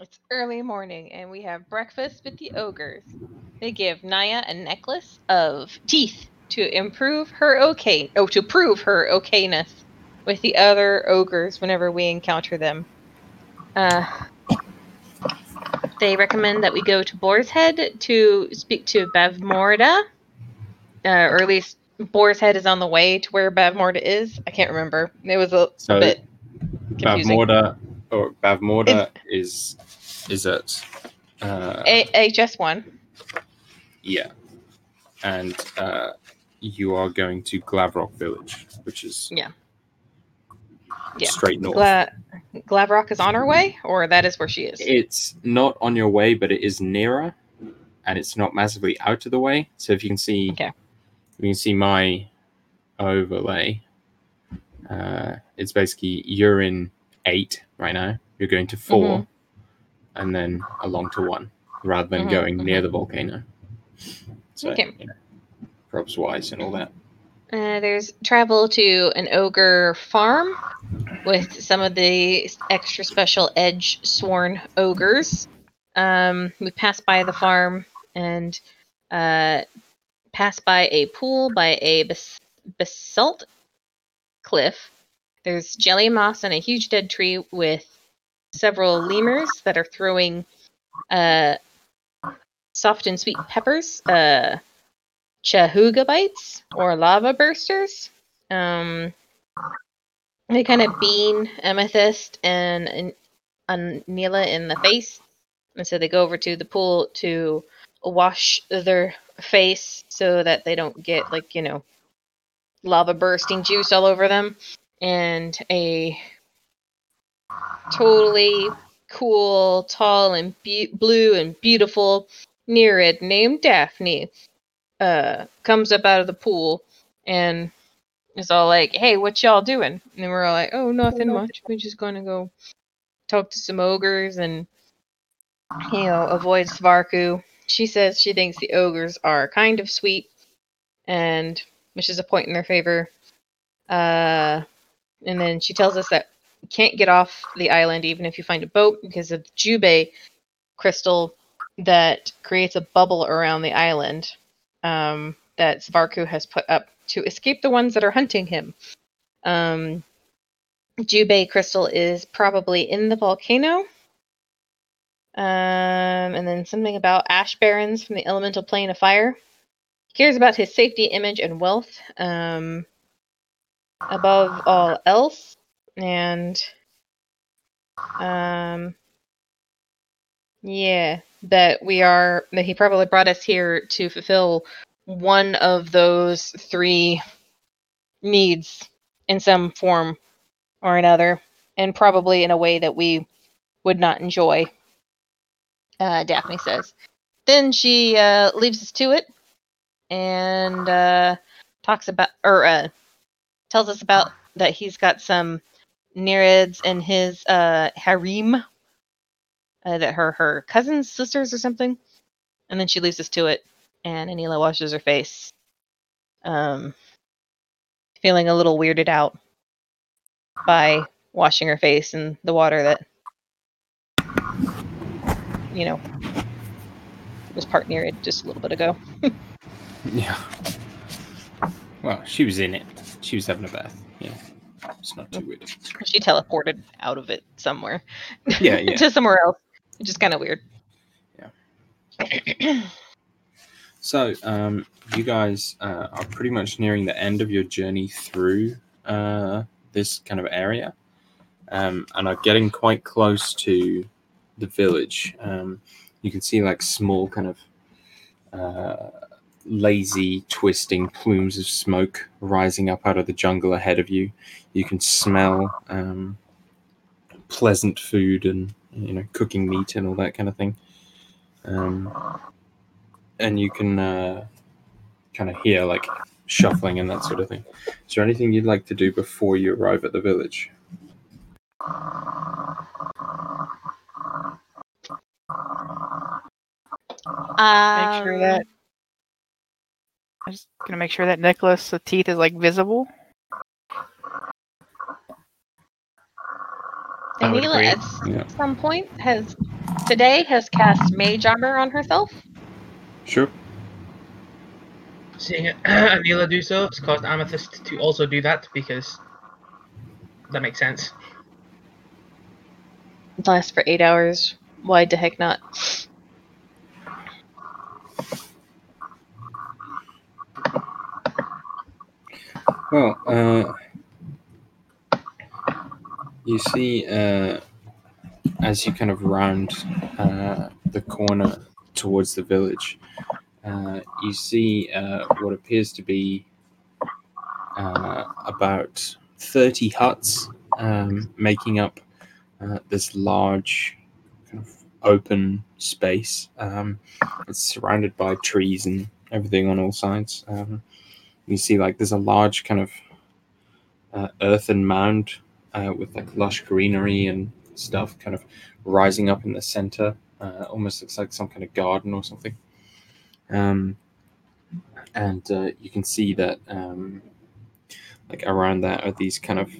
It's early morning, and we have breakfast with the ogres. They give Naya a necklace of teeth to improve her okay, oh, to prove her okayness with the other ogres whenever we encounter them. Uh, they recommend that we go to Boar's Head to speak to Bavmorda, uh, or at least Boar's Head is on the way to where Bavmorda is. I can't remember. It was a So, bit confusing. Bavmorda or Bavmorda is is at uh, A- HS1. yeah, and uh, you are going to Glavrok Village, which is Yeah. Yeah. straight north. Gla- Glavrok is on her way, or that is where she is. It's not on your way, but it is nearer, and it's not massively out of the way. So if you can see, Okay. you can see my overlay. Uh, it's basically you're in eight right now. You're going to 4 Mhm. and then along to one, rather than Mhm, going near the volcano. So Okay. you know, probs wise and all that. Uh, there's travel to an ogre farm with some of the extra special edge sworn ogres. Um, we pass by the farm and uh, pass by a pool by a bas- basalt cliff. There's jelly moss and a huge dead tree with several lemurs that are throwing uh, soft and sweet peppers. Uh, chahuga bites or lava bursters. Um, they kind of bean Amethyst and, and Anila in the face, and so they go over to the pool to wash their face so that they don't get like you know lava bursting juice all over them. And a totally cool, tall, and be- blue and beautiful Nereid named Daphne uh comes up out of the pool and is all like, "Hey, what y'all doing?" And we're all like, "Oh, nothing much. We're just gonna go talk to some ogres and you know avoid Svarku." She says she thinks the ogres are kind of sweet, and which is a point in their favor. Uh, and then she tells us that you can't get off the island even if you find a boat because of the Jubei crystal that creates a bubble around the island um, that Svarku has put up to escape the ones that are hunting him. Um, Jubei crystal is probably in the volcano. Um, and then something about ash barons from the elemental plane of fire. He cares about his safety, image, and wealth um, above all else. And um, yeah, that we are that he probably brought us here to fulfill one of those three needs in some form or another, and probably in a way that we would not enjoy. Uh, Daphne says. Then she uh, leaves us to it and uh, talks about or uh, tells us about that he's got some Nereids in his uh, harem uh, that her her cousins, sisters, or something. And then she leaves us to it, and Anila washes her face, um, feeling a little weirded out by washing her face in the water that you know was part near it just a little bit ago. Yeah. Well, she was in it. She was having a bath. Yeah. It's not too weird. She teleported out of it somewhere Yeah, yeah. to somewhere else, which is kind of weird. Yeah. So, um, you guys uh, are pretty much nearing the end of your journey through uh, this kind of area, um, and are getting quite close to the village. Um, you can see like small kind of uh, lazy, twisting plumes of smoke rising up out of the jungle ahead of you. You can smell um, pleasant food and you know cooking meat and all that kind of thing. Um, and you can uh, kind of hear like shuffling and that sort of thing. Is there anything you'd like to do before you arrive at the village? Make sure that. I'm just gonna make sure that necklace of teeth is like visible. I would Anila at Yeah. some point has today has cast mage armor on herself. Sure. Seeing it, Anila do so, it's caused Amethyst to also do that because that makes sense. It lasts for eight hours. Why the heck not? Well, uh, you see, uh, as you kind of round uh, the corner towards the village, uh, you see uh, what appears to be uh, about 30 huts um, making up this large kind of open space. Um, it's surrounded by trees and everything on all sides. Um, you see like there's a large kind of uh, earthen mound uh, with like lush greenery and stuff kind of rising up in the center uh, almost looks like some kind of garden or something. Um, and uh, you can see that um, like around that are these kind of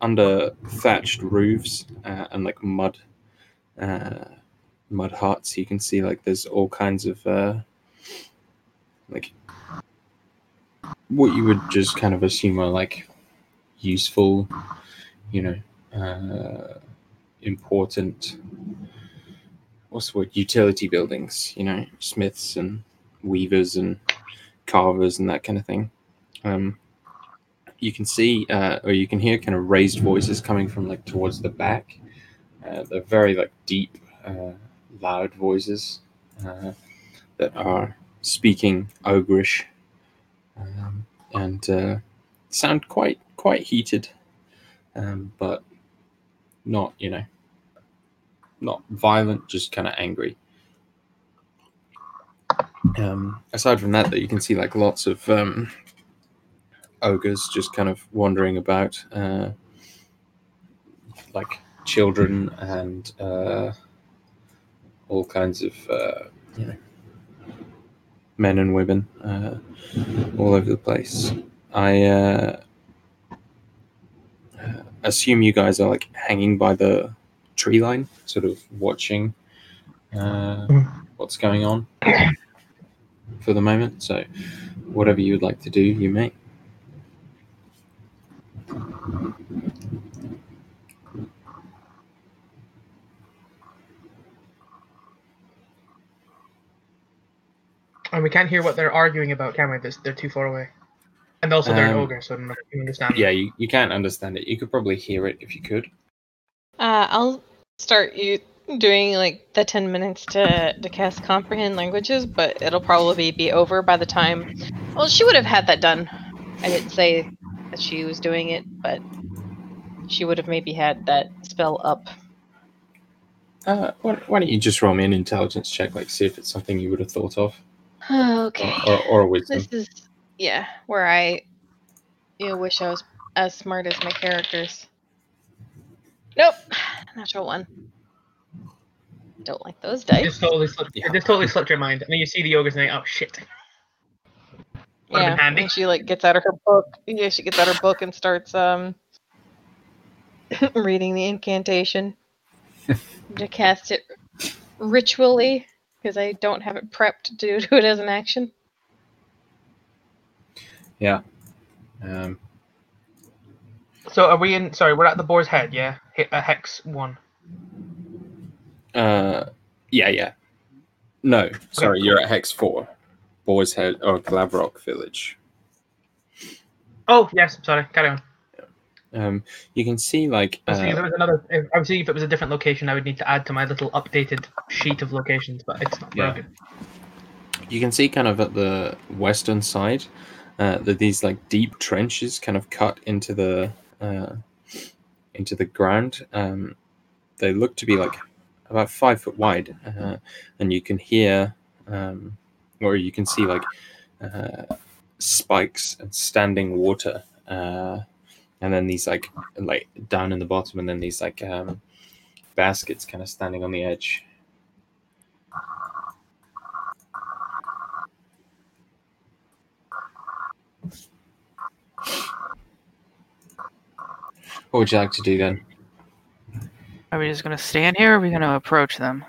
under thatched roofs uh, and like mud uh, mud huts. You can see like there's all kinds of uh, like what you would just kind of assume are like useful, you know, uh, important, what's the word, utility buildings, you know, smiths and weavers and carvers and that kind of thing. Um, you can see, uh, or you can hear kind of raised voices coming from like towards the back. Uh, they're very like deep, uh, loud voices uh, that are speaking ogreish um, and uh, sound quite quite heated, um, but not you know not violent, just kind of angry. Um, aside from that, that you can see like lots of um, ogres just kind of wandering about, uh, like children and uh, all kinds of uh, you know men and women. Uh, all over the place. I uh, uh, assume you guys are like hanging by the tree line, sort of watching uh, what's going on for the moment. So, whatever you would like to do, you may. And we can't hear what they're arguing about, can we? They're, they're too far away. And also, they're an Um, ogre, so I don't know if you understand. Yeah, you, you can't understand it. You could probably hear it if you could. Uh, I'll start you doing like the 10 minutes to, to cast comprehend languages, but it'll probably be over by the time. Well, she would have had that done. I didn't say that she was doing it, but she would have maybe had that spell up. Uh, why, why don't you just roll me an intelligence check, like see if it's something you would have thought of, Okay. or, or, or wisdom. This is, yeah, where I you know, wish I was as smart as my characters. Nope, natural one. Don't like those It dice. just totally slipped. Yeah. It just totally slipped your mind. And then you see the ogres and you think, oh shit. Would've Yeah, and she like gets out of her book. Yeah, she gets out her book and starts um reading the incantation to cast it ritually because I don't have it prepped to do it as an action. Yeah. Um, So are we in? Sorry, we're at the boar's head, yeah. Hit a hex one. uh, yeah, yeah. No, sorry, you're at Hex Four, Boar's Head or Glavrok Village. Oh yes, sorry. Carry on. Um, you can see like I was thinking if uh, there was another. If, I was thinking if it was a different location, I would need to add to my little updated sheet of locations, but it's not. Yeah. Yeah. you can see kind of at the western side uh, that these like deep trenches kind of cut into the uh, into the ground. Um, they look to be like about five foot wide, uh, and you can hear um, or you can see like uh, spikes and standing water, uh, and then these like like down in the bottom, and then these like um, baskets kind of standing on the edge. What would you like to do then? Are we just gonna stand here or are we gonna approach them?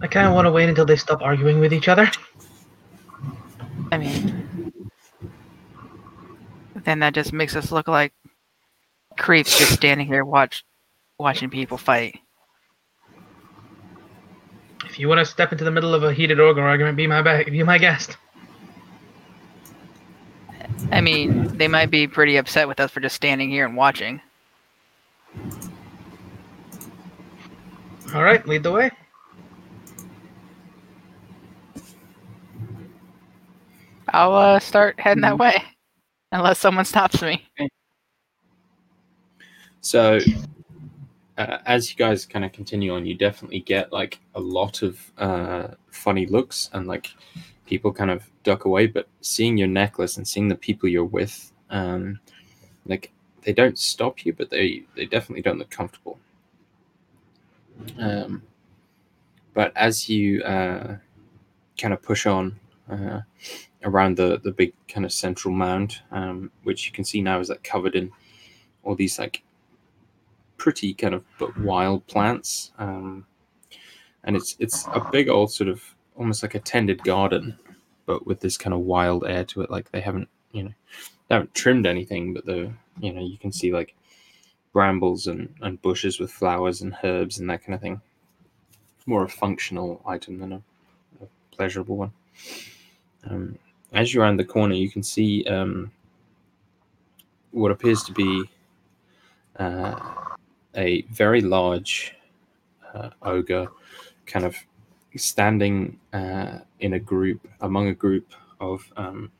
I kind of want to wait until they stop arguing with each other. I mean, then that just makes us look like creeps just standing here watch watching people fight. If you want to step into the middle of a heated ogre argument, be my ba- be my guest. I mean, they might be pretty upset with us for just standing here and watching. All right, lead the way. I'll uh, start heading that way, unless someone stops me. So, uh, as you guys kind of continue on, you definitely get like a lot of uh, funny looks and like people kind of duck away. But seeing your necklace and seeing the people you're with, um, like they don't stop you, but they they definitely don't look comfortable. Um, but as you uh, kind of push on uh, around the the big kind of central mound, um, which you can see now is like covered in all these like pretty kind of but wild plants, um, and it's it's a big old sort of almost like a tended garden, but with this kind of wild air to it. Like they haven't you know they haven't trimmed anything, but the you know you can see like brambles and, and bushes with flowers and herbs and that kind of thing. More a functional item than a, a pleasurable one. Um, as you round the corner, you can see um, what appears to be uh, a very large uh, ogre, kind of standing uh, in a group among a group of um,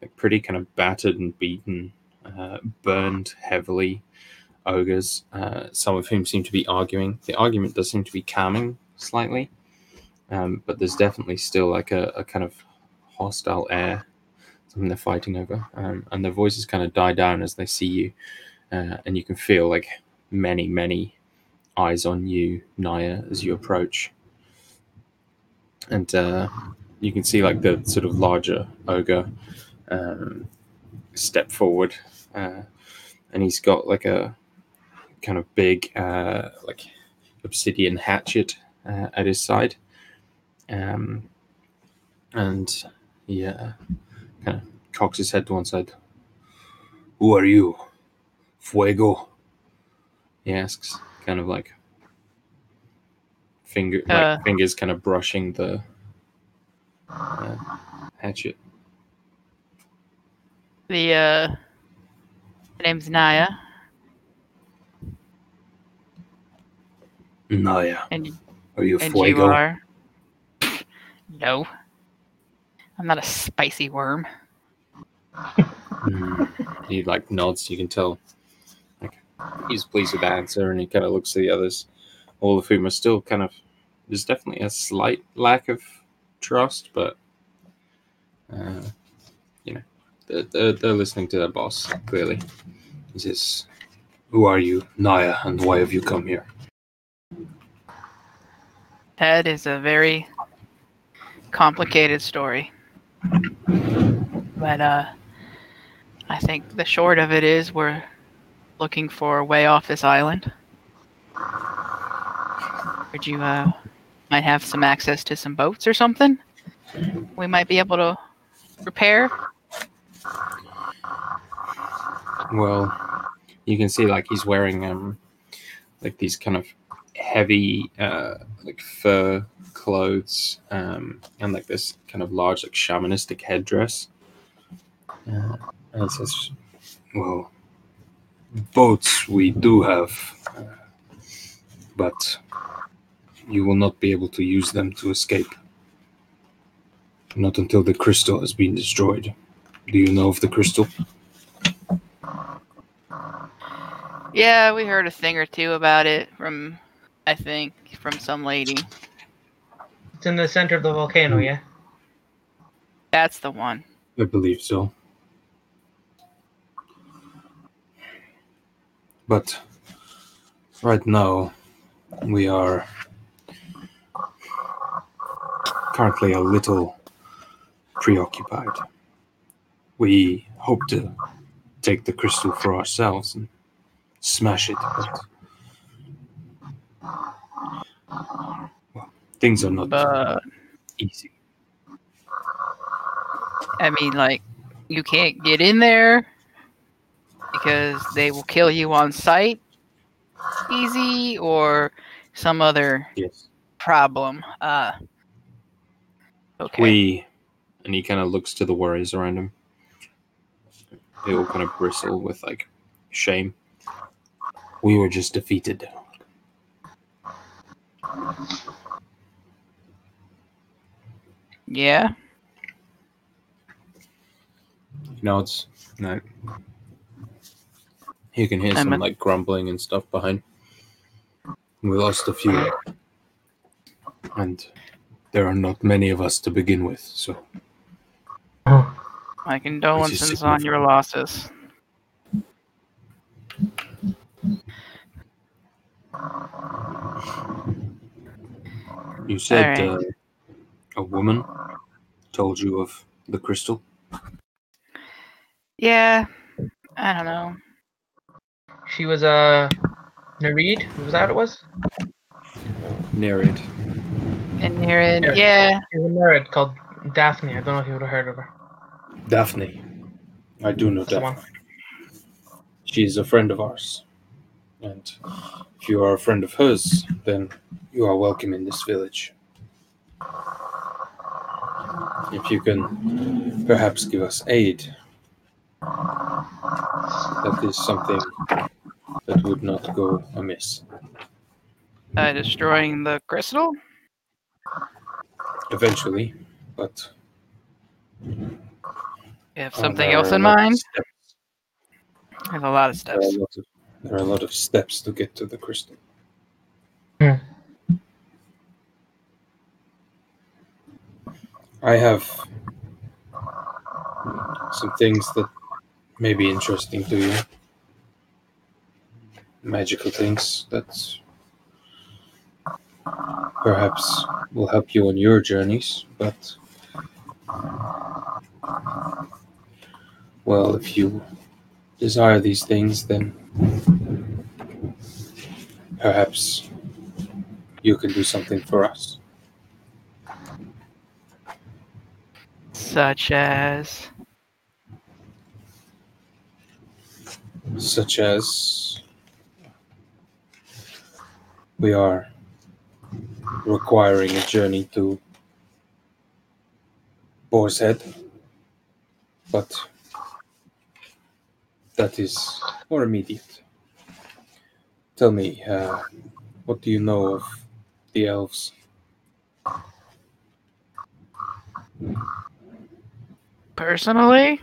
like pretty kind of battered and beaten, uh, burned heavily ogres, uh, some of whom seem to be arguing. The argument does seem to be calming slightly, um, but there's definitely still like a, a kind of hostile air, something they're fighting over. Um, and their voices kind of die down as they see you, uh, and you can feel like many, many eyes on you, Naya, as you approach. And uh, you can see like the sort of larger ogre um, step forward, uh, and he's got like a kind of big, uh, like obsidian hatchet uh, at his side. Um, and he uh, kind of cocks his head to one side. Who are you? Fuego? He asks, kind of like finger, Uh. like fingers kind of brushing the uh, hatchet. The uh, the name's Naya, Naya, and are you and you are. No, I'm not a spicy worm. Mm. he like nods. You can tell like, he's pleased with the answer, and he kind of looks at the others, all of whom are still kind of. There's definitely a slight lack of trust, but uh, you know, they're, they're, they're listening to their boss clearly. He says, "Who are you, Naya, and why have you come here?" That is a very complicated story. But uh I think the short of it is we're looking for a way off this island. Would you uh might have some access to some boats or something? We might be able to repair. Well, you can see like he's wearing um like these kind of heavy uh like fur clothes um and like this kind of large like shamanistic headdress. Uh, and he says, "Well, boats we do have, uh, but you will not be able to use them to escape. Not until the crystal has been destroyed. Do you know of the crystal?" Yeah, we heard a thing or two about it from I think from some lady. It's in the center of the volcano, hmm. yeah? That's the one. I believe so. But right now, we are currently a little preoccupied. We hope to take the crystal for ourselves and smash it, but Things are not But easy. I mean, like, you can't get in there because they will kill you on sight. Easy or some other Yes. problem. Uh. Okay. We, and he kind of looks to the worries around him. They all kind of bristle with like shame. We were just defeated. Yeah. He nods. No. You can hear I'm some a- like grumbling and stuff behind. We lost a few. And there are not many of us to begin with, so My condolences on your losses. You said Alright. uh, a woman told you of the crystal. Yeah. I don't know. She was a uh, Nereid. Was that what it was? Nereid. And you're. Yeah. Yeah. She was a Nereid called Daphne. I don't know if you would have heard of her. Daphne. I do know That's the Daphne. one. She is a friend of ours. And if you are a friend of hers, then you are welcome in this village. If you can perhaps give us aid, that is something that would not go amiss. Uh, destroying the crystal. Eventually, but You have uh, something there else in a lot of mind? steps- I have a lot of There are, steps. a lot of, there are a lot of steps to get to the crystal. Hmm. I have some things that may be interesting to you. Magical things that perhaps will help you on your journeys, but well, if you desire these things, then perhaps you can do something for us. Such as. such as we are requiring a journey to Boar's Head, but that is more immediate. Tell me, uh, what do you know of the elves? Personally,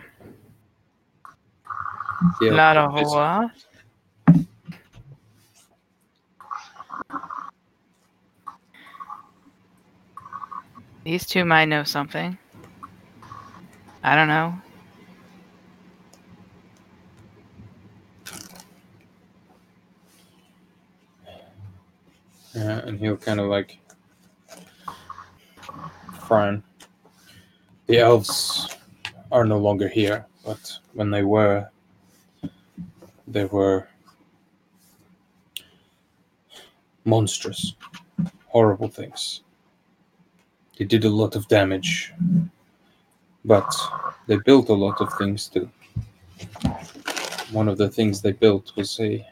elves not a whole lot. These two might know something. I don't know. Yeah, and he'll kind of like frown. The elves are no longer here, but when they were, they were monstrous, horrible things. They did a lot of damage, but they built a lot of things too. One of the things they built was a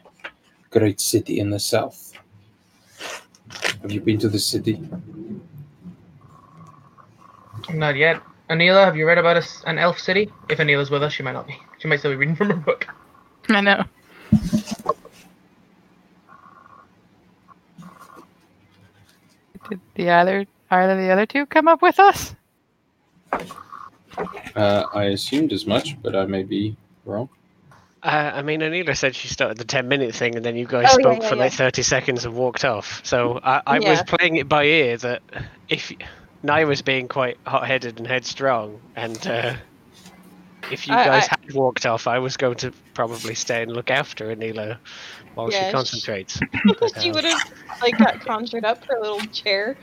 great city in the south. Have you been to the city? Not yet. Anila, have you read about us, an elf city? If Anila's with us, she might not be. She might still be reading from her book. I know. Did the other either the other two come up with us? Uh, I assumed as much, but I may be wrong. Uh, I mean, Anila said she started the 10 minute thing and then you guys Oh, spoke yeah, for like 30 seconds and walked off. So I, I was playing it by ear that if Nai was being quite hot headed and headstrong, and uh, if you I- guys I- had walked off, I was going to probably stay and look after Anila while Yeah, she sh- concentrates. she would have like got conjured up her little chair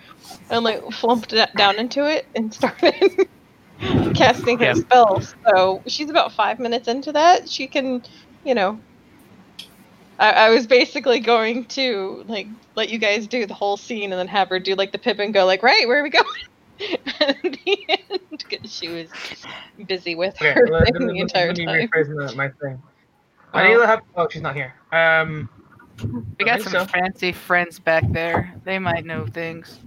and like flumped down into it and started casting her Yeah. spells. So she's about five minutes into that. She can, you know, I, I was basically going to like let you guys do the whole scene and then have her do like the pip and go like, right, where are we going? At the end, because she was busy with Okay, her let, thing let, the me- entire let me time. rephrase my, my thing. Oh. Anila have. Oh, she's not here. Um, We got some so. fancy friends back there. They might know things.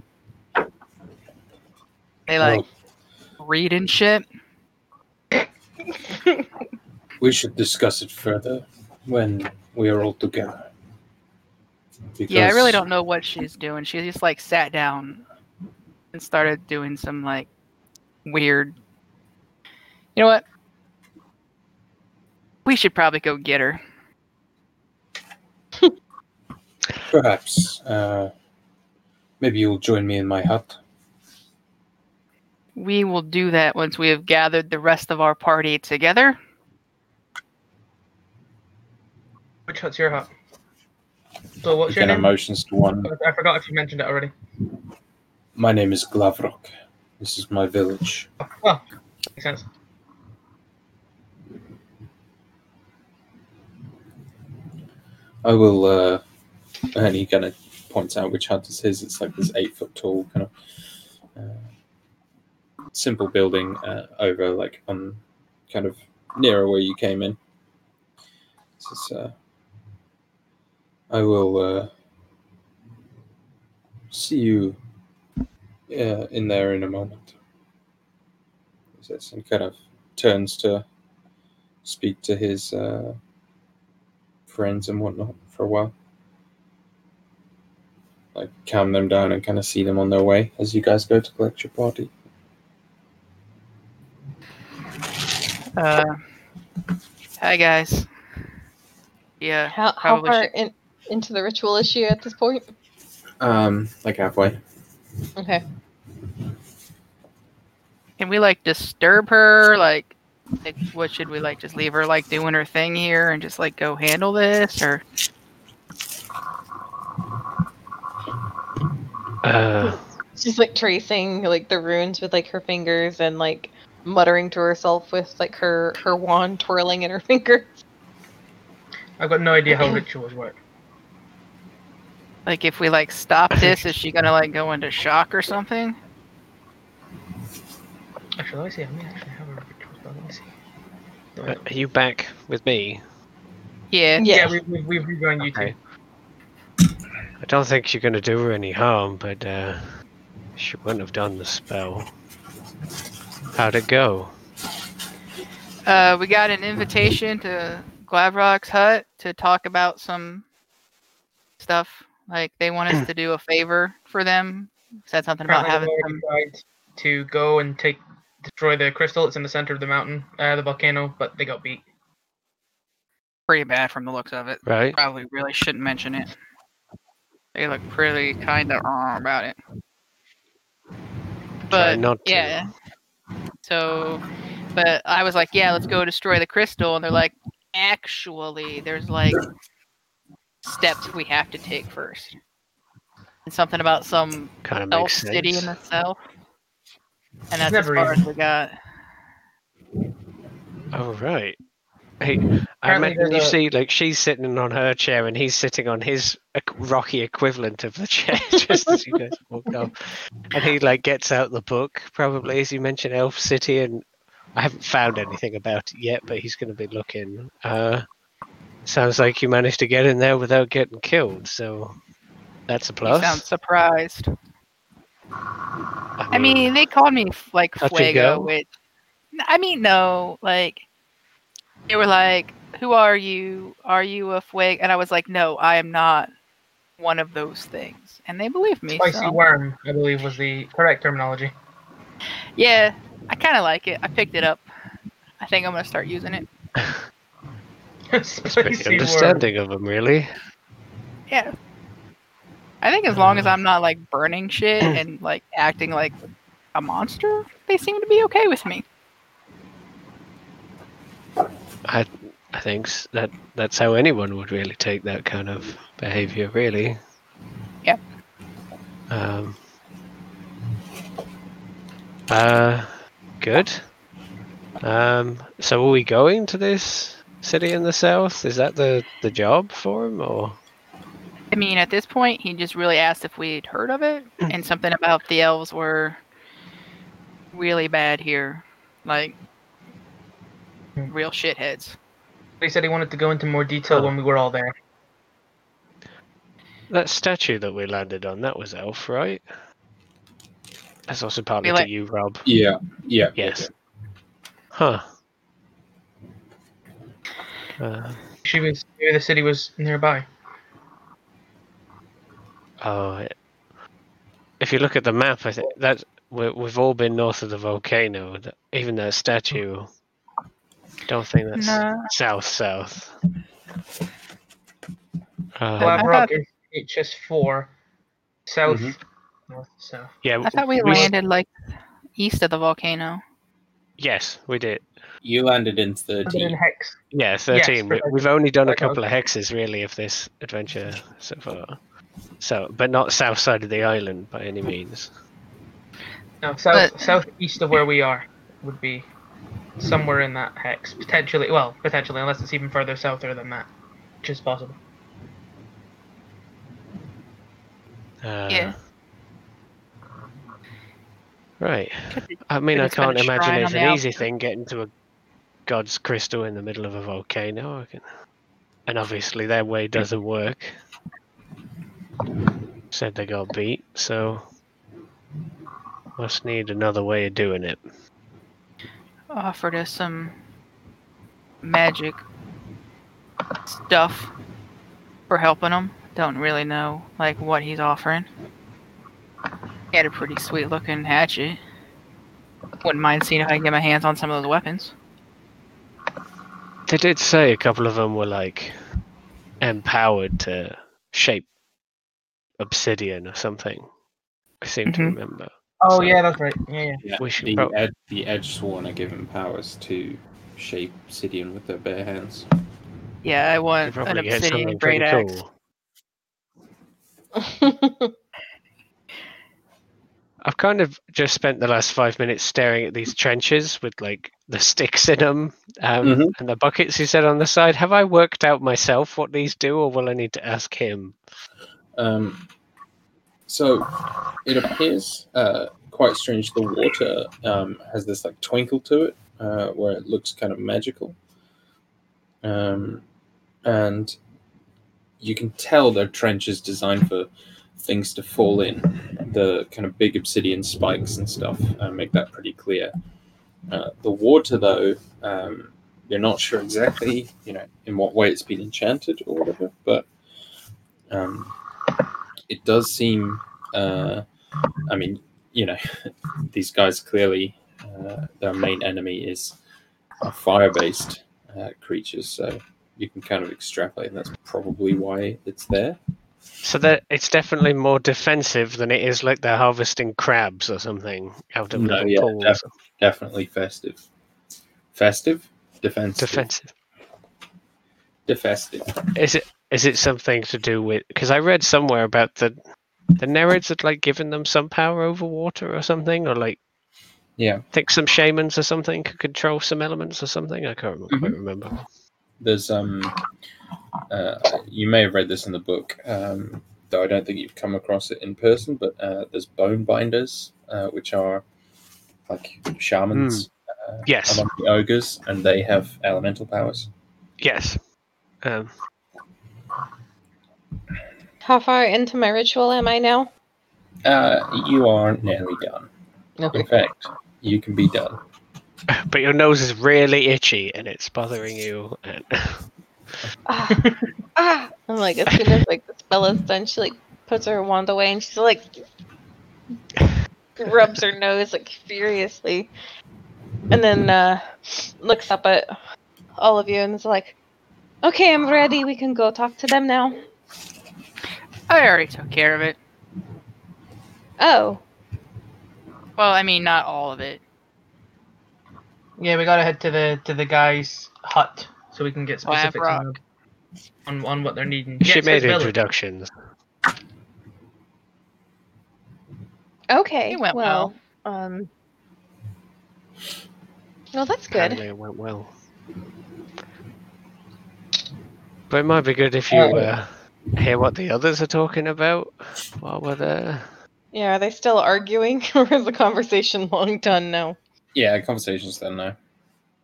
They like read and shit. We should discuss it further when we are all together. Yeah, I really don't know what she's doing. She just like sat down and started doing some like weird. You know what? We should probably go get her. Perhaps. Uh, maybe you'll join me in my hut. We will do that once we have gathered the rest of our party together. which hut's your hut? So what's your Again, name? motions to one. I forgot if you mentioned it already. My name is Glavrok. This is my village. Oh, makes sense. I will, uh, and he kind of points out which hut is his. It's like this eight foot tall kind of uh, simple building uh, over like on kind of nearer where you came in. Is, uh, I will uh, see you uh, in there in a moment. He says, and kind of turns to speak to his uh, friends and whatnot for a while. Like calm them down and kind of see them on their way as you guys go to collect your party. Uh, hi guys. Yeah, How, how far should- in, into the ritual is she at this point? Um, like halfway. Okay. can we like disturb her? Like, like, what should we like? Just leave her like doing her thing here and just like go handle this, or Uh, She's like tracing like the runes with like her fingers and like muttering to herself with like her her wand twirling in her fingers. I've got no idea how rituals work. Like if we like stop this, is she gonna like go into shock or something? Actually, let me see. I may actually have a ritual spell. Let me see. No, I are you back with me? Yeah. Yeah. yeah, we, we, we've rejoined you Okay. two. I don't think you're going to do her any harm, but uh, she wouldn't have done the spell. How'd it go? Uh, we got an invitation to Glavrok's hut to talk about some stuff. Like they want us to do a favor for them. Said something about having they've already some. tried to go and take destroy the crystal. It's in the center of the mountain, uh, the volcano, but they got beat. pretty bad from the looks of it. Right? Probably really shouldn't mention it. They look pretty kind of wrong about it. But not to. yeah. So, but I was like, yeah, let's go destroy the crystal, and they're like, actually, there's like steps we have to take first. And something about some Kind of elf city in the south. And that's never as far easy. as we got. Oh right. Hey, I Apparently imagine you there's a- see like she's sitting on her chair and he's sitting on his equ- rocky equivalent of the chair just as you guys walk up. And he like gets out the book probably as you mentioned Elf City and I haven't found anything about it yet, but he's going to be looking. Uh, sounds like you managed to get in there without getting killed, so that's a You plus. sound surprised. I mean, they called me like Fuego, which I mean, no, like they were like, "Who are you? Are you a Fuego?" And I was like, "No, I am not one of those things." And they believed me. Spicy so- worm, I believe, was the correct terminology. Yeah, I kind of like it. I picked it up. I think I'm gonna start using it. It's pretty Spicy worm. understanding of them, really. Yeah. I think as long as I'm not like burning shit and like acting like a monster, they seem to be okay with me. I I think that that's how anyone would really take that kind of behavior, really. Yep. Um. Uh, good. Um. So are we going to this city in the south? Is that the the job for him, or I mean, at this point, he just really asked if we'd heard of it, and something about the elves were really bad here, like Hmm. real shitheads. He said he wanted to go into more detail Oh. when we were all there. that statue that we landed on? That was elf, right? That's also partly We to you, Rob. Yeah, yeah. Yes. Huh. Uh, She was maybe the city was nearby. oh, if you look at the map, I think that we we've all been north of the volcano. Even that statue. Don't think that's No. south south. Uh, Lab I Rock thought- is HS4, south, Mhm. north, south. yeah, I thought we we s- landed like east of the volcano. Yes, we did. You landed in But in 13. Hex. Yeah, 13. we, we've only done a couple of hexes really of this adventure so far. So, but not south side of the island by any means. No, south But- southeast of where we are would be somewhere in that hex. Potentially, well, potentially, unless it's even further souther than that, which is possible. Uh, Yeah. Right. I mean, I can't imagine it's an easy thing getting to a god's crystal in the middle of a volcano. Can... And obviously, their way doesn't work. Said they got beat, so must need another way of doing it. offered us some magic stuff for helping him. Don't really know like what he's offering. He had a pretty sweet looking hatchet. Wouldn't mind seeing if I can get my hands on some of those weapons. They did say a couple of them were like empowered to shape obsidian or something. I seem to Mhm. remember. Oh So- yeah, that's right. Yeah, yeah. Yeah, We should the, prob- ed- the Edge Sworn are given powers to shape obsidian with their bare hands. Yeah, I want an probably get obsidian something great pretty axe. cool. I've kind of just spent the last five minutes staring at these trenches with like the sticks in them um, Mhm. and the buckets you said on the side. Have I worked out myself what these do, or will I need to ask him? Um, so it appears uh, quite strange. The water um, has this like twinkle to it, uh, where it looks kind of magical, um, and you can tell their trench is designed for things to fall in. The kind of big obsidian spikes and stuff uh, make that pretty clear. Uh, the water, though, um, you're not sure exactly, you know, in what way it's been enchanted or whatever, but um, it does seem uh, i mean you know these guys clearly uh, their main enemy is uh, fire-based uh, creatures so you can kind of extrapolate and that's probably why it's there So that it's definitely more defensive than it is like they're harvesting crabs or something out of No, yeah, pools. def- definitely festive festive defensive Defensive. defestive Is it is it something to do with? Because I read somewhere about the the Nereids had like given them some power over water or something, or like yeah I think some shamans or something could control some elements or something. I can't remember. Mm-hmm. There's um uh, you may have read this in the book um, though i don't think you've come across it in person but uh, there's bone binders uh, which are like shamans uh, Yes. among the ogres and they have elemental powers Yes. Um, How far into my ritual am I now? uh, you are nearly done Okay. in fact you can be done but your nose is really itchy and it's bothering you. And ah, ah. I'm like, as soon as like the spell is done, she like puts her wand away and she's like rubs her nose like furiously, and then uh, looks up at all of you and is like, "Okay, I'm ready. We can go talk to them now." I already took care of it. Oh, Well, I mean, not all of it. Yeah, we gotta head to the to the guy's hut so we can get Lab specifics Rock. on, on on what they're needing. she Yeah, it made introductions. okay. It went well, um, well, that's good. Apparently it went well. But it might be good if you Uh, uh, hear what the others are talking about while we're there. Yeah, are they still arguing, or is the conversation long done now? Yeah, conversation's then now.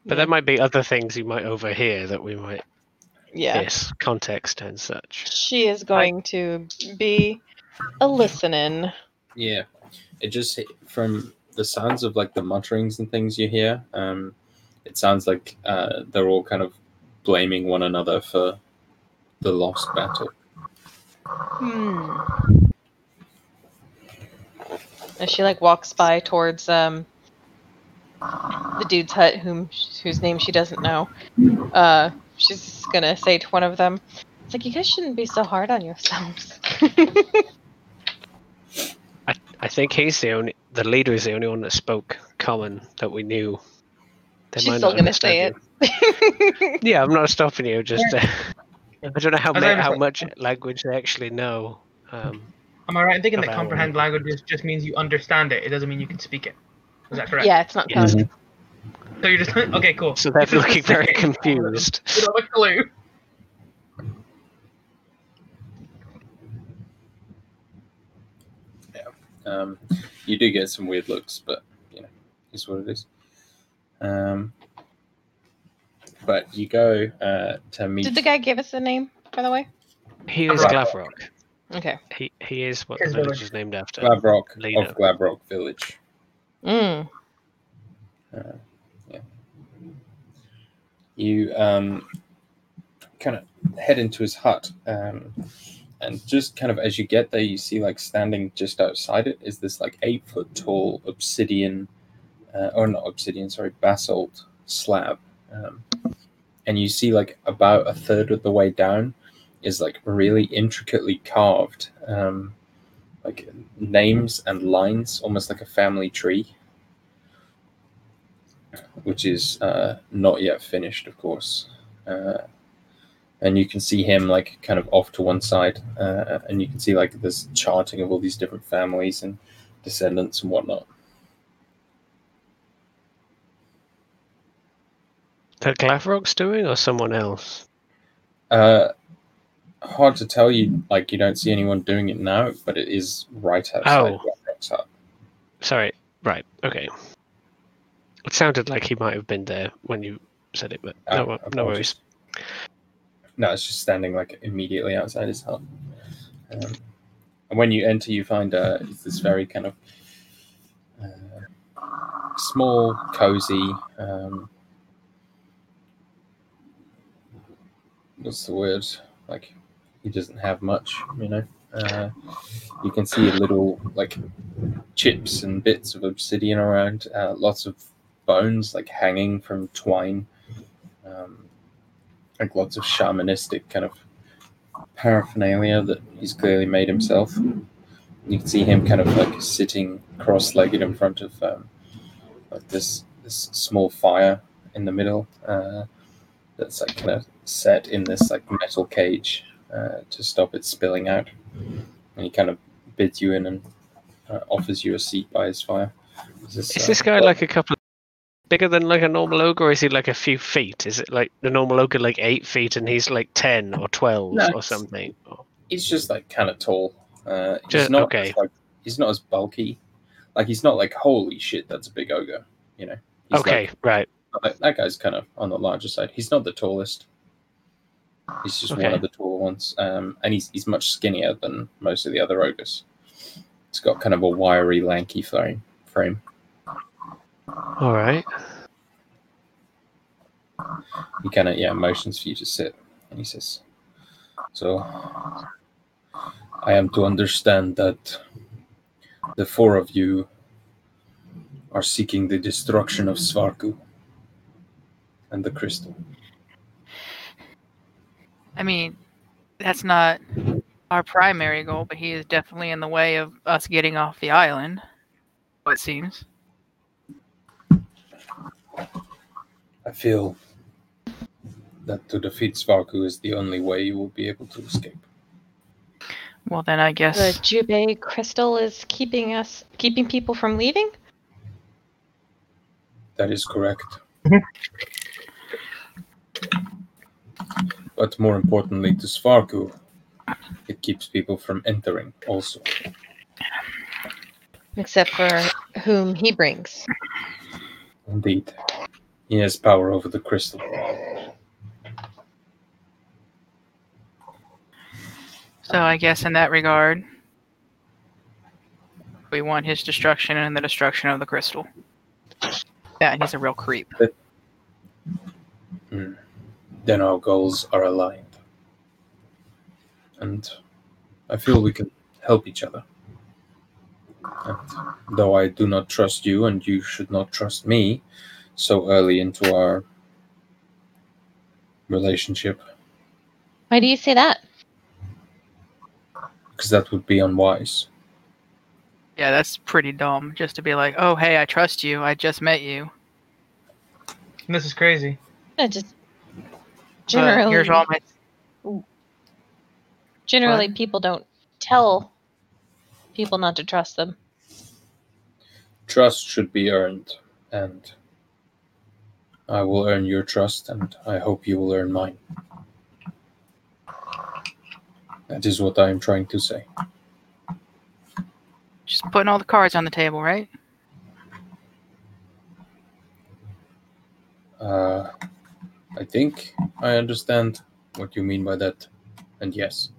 But there might be other things you might overhear that we might Yeah, miss, context and such. she is going to be a listening. Yeah, it just from the sounds of like the mutterings and things you hear, um, it sounds like uh, they're all kind of blaming one another for the lost battle. Hmm. As she like walks by towards um the dude's hut, whom whose name she doesn't know, uh, she's gonna say to one of them, "It's like you guys shouldn't be so hard on yourselves." I, I think he's the only, the leader is the only one that spoke common that we knew. They she's still gonna say it. Yeah, I'm not stopping you. Just uh, I don't know how ma- how much language they actually know. Um, Am I right in thinking that comprehend language just, just means you understand it? It doesn't mean you can speak it. Is that correct? yeah, it's not Yes. tongue. So you're just okay, cool. so they're This is the looking very same. confused. You don't have a clue. Um, you do get some weird looks, but you know, is what it is. Um, but you go uh, to meet. Did the guy give us a name, by the way? He is Glavrok. Okay. He he is what the village village. is named after. Glavrok Leader. of Glavrok Village. Mm. You um, kind of head into his hut, um, and just kind of as you get there, you see like standing just outside it is this like eight foot tall obsidian, uh, or not obsidian, sorry, basalt slab, um, and you see like about a third of the way down is like really intricately carved, um, like names and lines, almost like a family tree which is uh, not yet finished, of course. Uh, and you can see him like kind of off to one side, uh, and you can see like this charting of all these different families and descendants and whatnot. That Glavrok's doing, or someone else? Uh, hard to tell you, like you don't see anyone doing it now, but it is right outside Oh. Sorry. Right. Okay. It sounded like he might have been there when you said it, but Uh, no, no worries. No, it's just standing like immediately outside his hut. Um, and when you enter, you find uh, it's this very kind of uh, small, cozy. Um, what's the word? Like he doesn't have much, you know. Uh, you can see little like chips and bits of obsidian around. Uh, lots of bones like hanging from twine. Um, like lots of shamanistic kind of paraphernalia that he's clearly made himself. You can see him kind of like sitting cross-legged in front of um, like this this small fire in the middle uh, that's like kind of set in this like metal cage uh, to stop it spilling out. And he kind of bids you in and uh, offers you a seat by his fire. Is this, Is uh, this guy like a couple of bigger than like a normal ogre, or is he like a few feet? Is it like the normal ogre like eight feet and he's like ten or twelve No, or something? He's just like kind of tall. Uh, he's Ju- not okay. as, like he's not as bulky. Like he's not like holy shit, that's a big ogre. You know. He's okay, right. Like, like, that guy's kind of on the larger side. He's not the tallest. He's just one of the taller ones, um, and he's he's much skinnier than most of the other ogres. He's got kind of a wiry, lanky frame. Frame. All right. He kind of yeah motions for you to sit, and he says, "So, I am to understand that the four of you are seeking the destruction of Svarku and the crystal. I mean, that's not our primary goal, but he is definitely in the way of us getting off the island. It seems. I feel that to defeat Svarku is the only way you will be able to escape. Well, then I guess. The Jubei crystal is keeping us, keeping people from leaving. That is correct. But more importantly, to Svarku, it keeps people from entering also. Except for whom he brings. Indeed. He has power over the crystal. So I guess in that regard, we want his destruction and the destruction of the crystal. Yeah, and he's a real creep. Hmm. Then our goals are aligned. And I feel we can help each other. And though I do not trust you and you should not trust me so early into our relationship, Why do you say that? because that would be unwise. Yeah, that's pretty dumb. Just to be like, oh, hey, I trust you. I just met you. And this is crazy. I just But generally here's all my. generally people don't tell people not to trust them. Trust should be earned, and I will earn your trust, and I hope you will earn mine. That is what I am trying to say. Just putting all the cards on the table, right? Uh, I think I understand what you mean by that, and yes,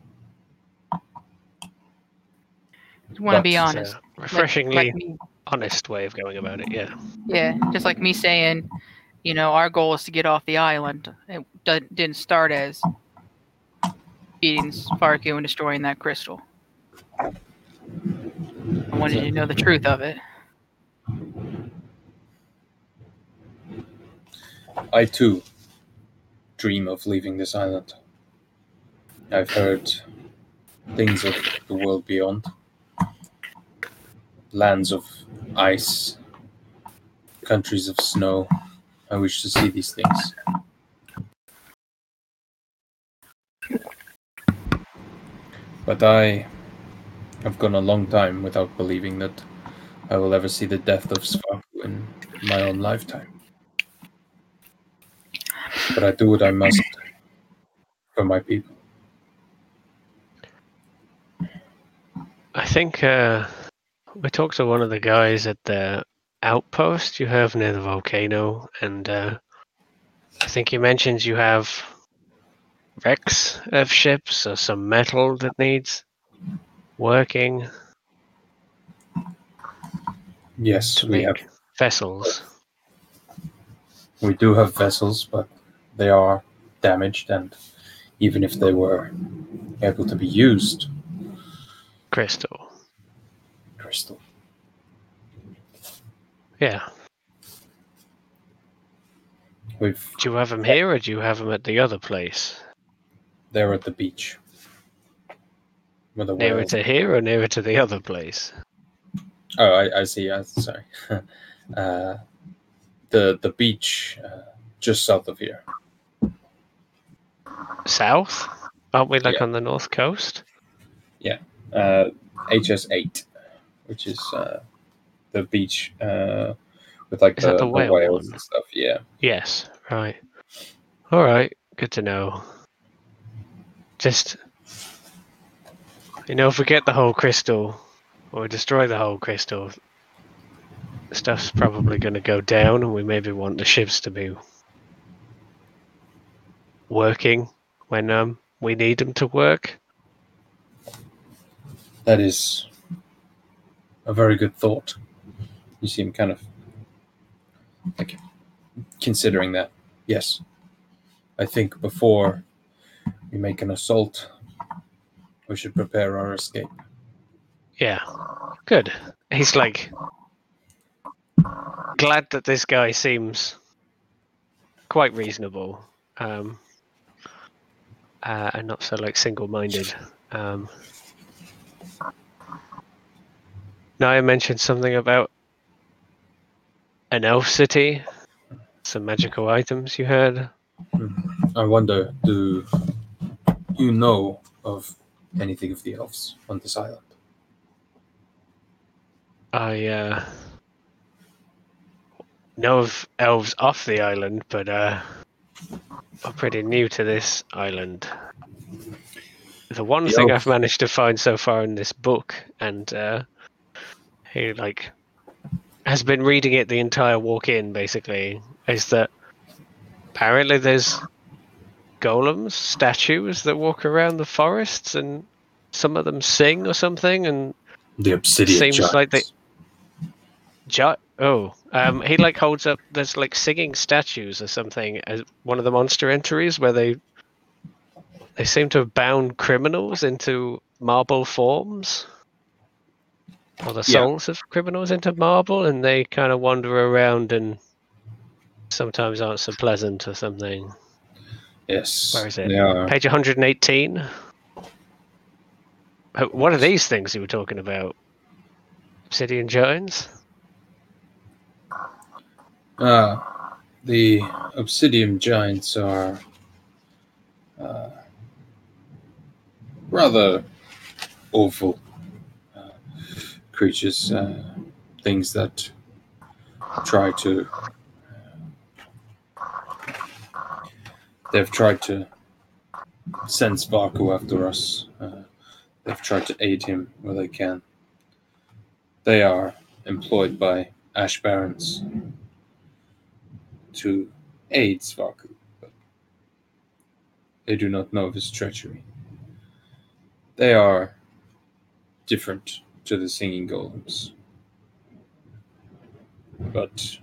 want to be honest. It's a Like- refreshingly like me- honest way of going about it. Yeah. Yeah, just like me saying, you know, our goal is to get off the island. It d- didn't start as beating Svarku and destroying that crystal. I wanted you to know the truth of it. I too dream of leaving this island. I've heard things of the world beyond, lands of ice, countries of snow. I wish to see these things. But I have gone a long time without believing that I will ever see the death of Svarku in my own lifetime. But I do what I must for my people. I think uh, we talked to one of the guys at the outpost you have near the volcano, and uh, I think he mentions you have wrecks of ships or some metal that needs working Yes, we have vessels. we do have vessels, but they are damaged, and even if they were able to be used, Crystal. crystal. Yeah. We've Do you have them here or do you have them at the other place? they're at the beach. The Nearer to here or nearer to the other place? Oh, I, I see. Yeah, sorry. uh, the the beach uh, just south of here. South? Aren't we like Yeah. on the north coast? Yeah. Uh, HS8, which is uh, the beach uh, with like the, the the whale whales one? and stuff. Yeah. Yes, right. All right, good to know. Just, you know, if we get the whole crystal or destroy the whole crystal, stuff's probably going to go down, and we maybe want the ships to be working when um we need them to work. That is a very good thought. You seem kind of like considering that. Yes. I think before we make an assault, we should prepare our escape. Yeah, good. He's like glad that this guy seems quite reasonable, um, uh, and not so like single-minded. Um, now I mentioned something about an elf city, some magical items you had. I wonder, do you know of anything of the elves on this island? I uh, know of elves off the island, but uh, are pretty new to this island. The one thing I've managed to find so far in this book, and uh, he like has been reading it the entire walk in, basically, is that apparently there's golems, statues that walk around the forests, and some of them sing or something, and The obsidian Seems like they- Oh, um, he like holds up. There's like singing statues or something as one of the monster entries where they they seem to have bound criminals into marble forms, or the Yeah. souls of criminals into marble, and they kind of wander around and sometimes aren't so pleasant or something. Yes. Where is it? Are. Page 118. Uh, What are these things you were talking about? Obsidian giants? Uh, the obsidian giants are uh, rather awful uh, creatures, uh, things that try to. They've tried to send Svarku after us. Uh, they've tried to aid him where they can. They are employed by Ash Barons to aid Svarku, but they do not know of his treachery. They are different to the singing golems. But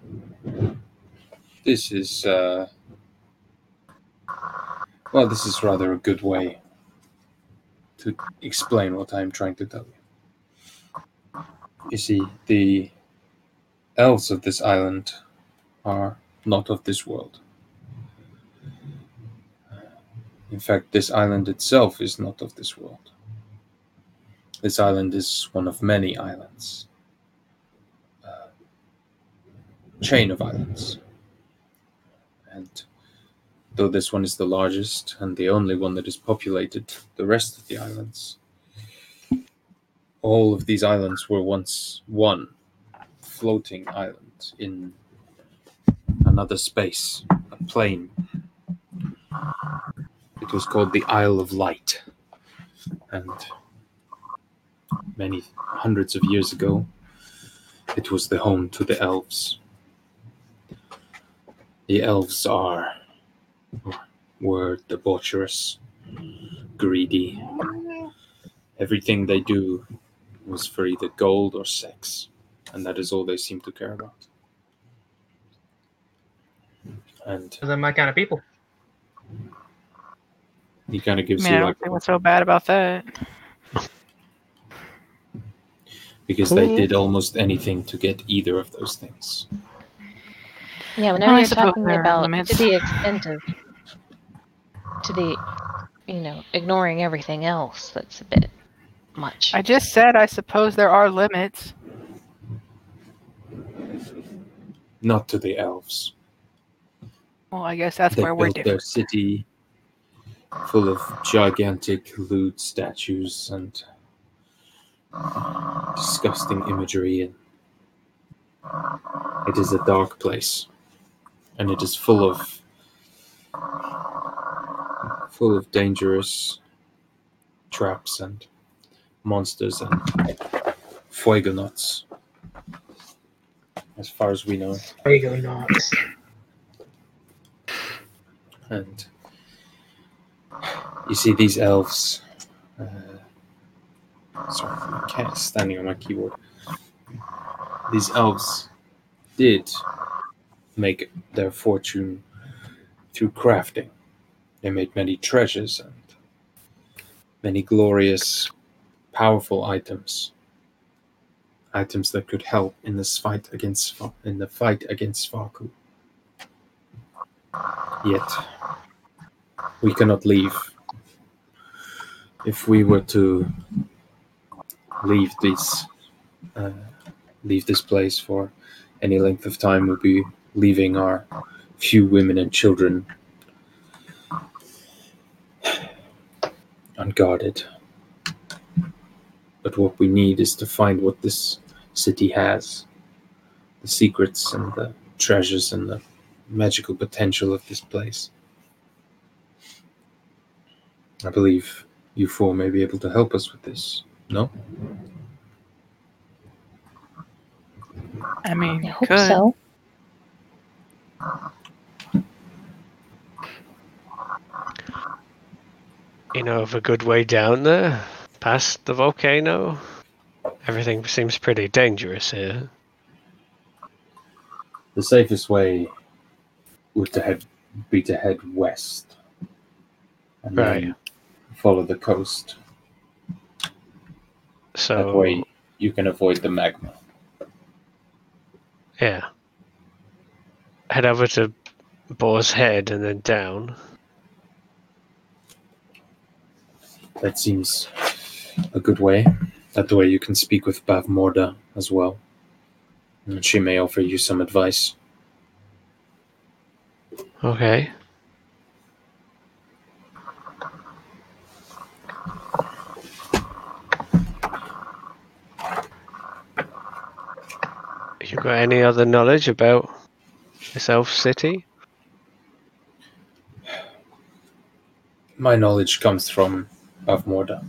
this is, uh, well, this is rather a good way to explain what I'm trying to tell you. You see, the elves of this island are not of this world. In fact, this island itself is not of this world. This island is one of many islands. Uh, chain of islands. And though this one is the largest and the only one that is populated, the rest of the islands, all of these islands were once one floating island in another space, a plane. It was called the Isle of Light. And many hundreds of years ago, it was the home to the elves. The elves are, were debaucherous, greedy. Everything they do was for either gold or sex, and that is all they seem to care about. And Those are my kind of people. he kind of I gives mean, I you don't like think what's so bad about that. because they did almost anything to get either of those things. Yeah, Well, whenever I you're talking about limits. to the extent of to the you know ignoring everything else, that's a bit much. I just said I suppose there are limits. Not to the elves. Well, I guess that's they where we're built their city full of gigantic lewd statues and disgusting imagery and it is a dark place and it is full of full of dangerous traps and monsters and fuegonauts as far as we know There you go, nuts. And you see these elves. Uh, sorry, my cat standing on my keyboard. These elves did make their fortune through crafting. They made many treasures and many glorious, powerful items. Items that could help in this fight against in the fight against Svarku. Yet we cannot leave. If we were to leave this, uh, leave this place for any length of time, we'd be leaving our few women and children unguarded. But what we need is to find what this city has the secrets and the treasures and the magical potential of this place. I believe you four may be able to help us with this. No? I mean, I hope good. so. You know of a good way down there, past the volcano. Everything seems pretty dangerous here. The safest way would to head be to head west. And Right. then follow the coast. So That way you can avoid the magma. yeah, head over to Boar's Head and then down. That seems a good way. That way you can speak with Bavmorda as well. And she may offer you some advice. Okay. You got any other knowledge about this elf city? My knowledge comes from Bavmorda.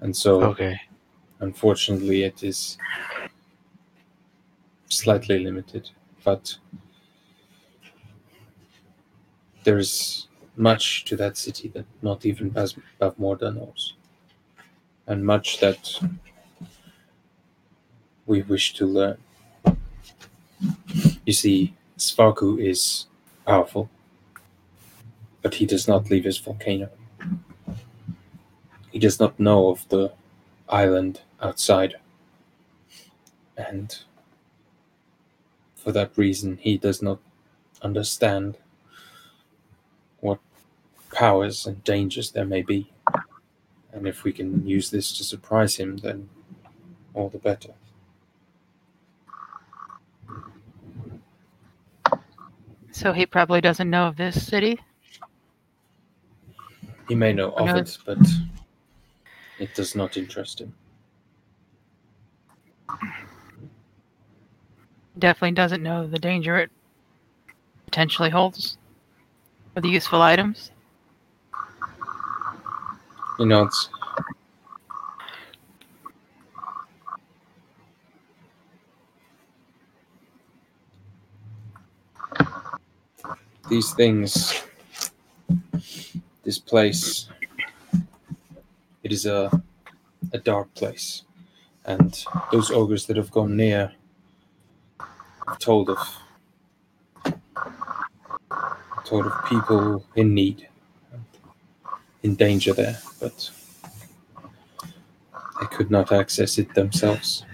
And so Okay. unfortunately it is slightly limited. But there's much to that city that not even Bas- Bavmorda knows. And much that we wish to learn. You see, Svarku is powerful, but he does not leave his volcano. He does not know of the island outside. And for that reason, he does not understand powers and dangers there may be. And if we can use this to surprise him, then all the better. So he probably doesn't know of this city. He may know of No. it, but it does not interest him. Definitely doesn't know the danger it potentially holds for the useful items. He it's These things, this place, it is a, a dark place. And those ogres that have gone near have told of told of people in need in danger there, but they could not access it themselves.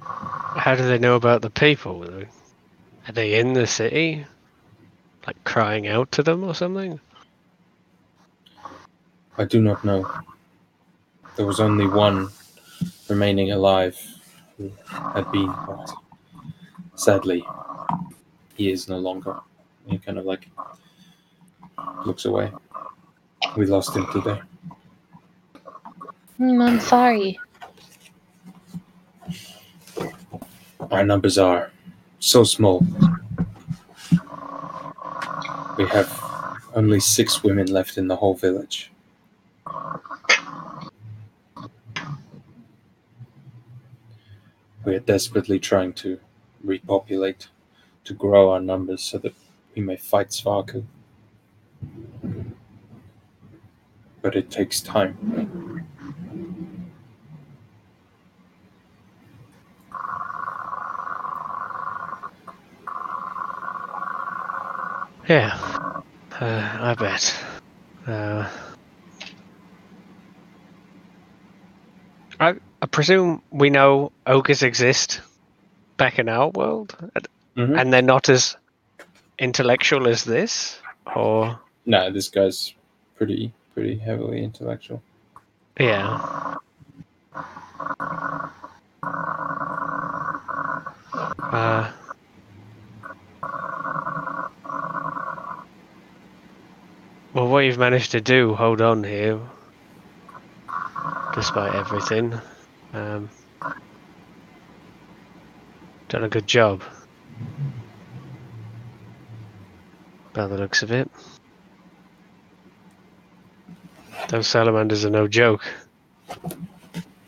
How do they know about the people? Are they in the city? Like crying out to them or something? I do not know. There was only one remaining alive who had been, but sadly, he is no longer. He kind of like looks away. We lost him today. Hmm, I'm sorry. Our numbers are so small. We have only six women left in the whole village. We are desperately trying to repopulate, to grow our numbers so that we may fight Svarku. But it takes time. Yeah, uh, I bet. Uh, I, I presume we know ogres exist back in our world, Mhm. and they're not as intellectual as this, or No, this guy's pretty pretty heavily intellectual. yeah. Uh, well, what you've managed to do, hold on here, despite everything. Um, done a good job. By the looks of it. Those salamanders are no joke.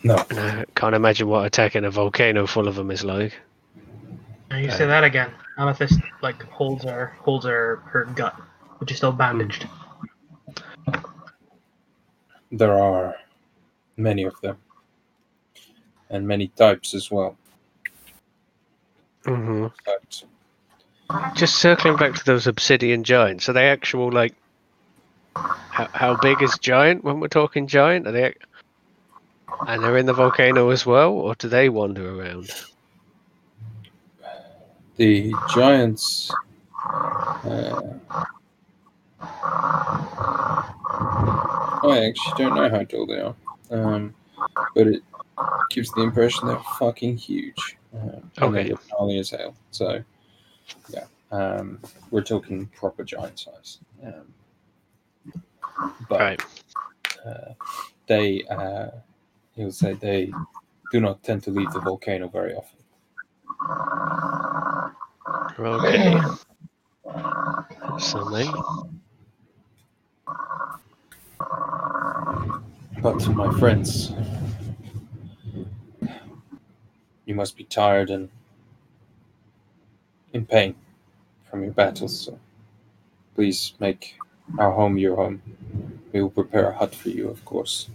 No. And I can't imagine what attacking a volcano full of them is like. Now you say that again. Amethyst like holds her holds her her gut, which is still bandaged. There are many of them, and many types as well. hmm But Just circling back to those obsidian giants, are they actual like? How, how big is giant when we're talking giant? Are they? And they're in the volcano as well, or do they wander around? the giants. Uh, I actually don't know how tall they are, um, but it gives the impression they're fucking huge. Um, Okay. gnarly as hell. So, yeah, um, we're talking proper giant size. Um, but Right. uh, they, uh, he would say, they do not tend to leave the volcano very often. Okay. Something. But my friends, you must be tired and in pain from your battles. So please make our home your home. We will prepare a hut for you, of course.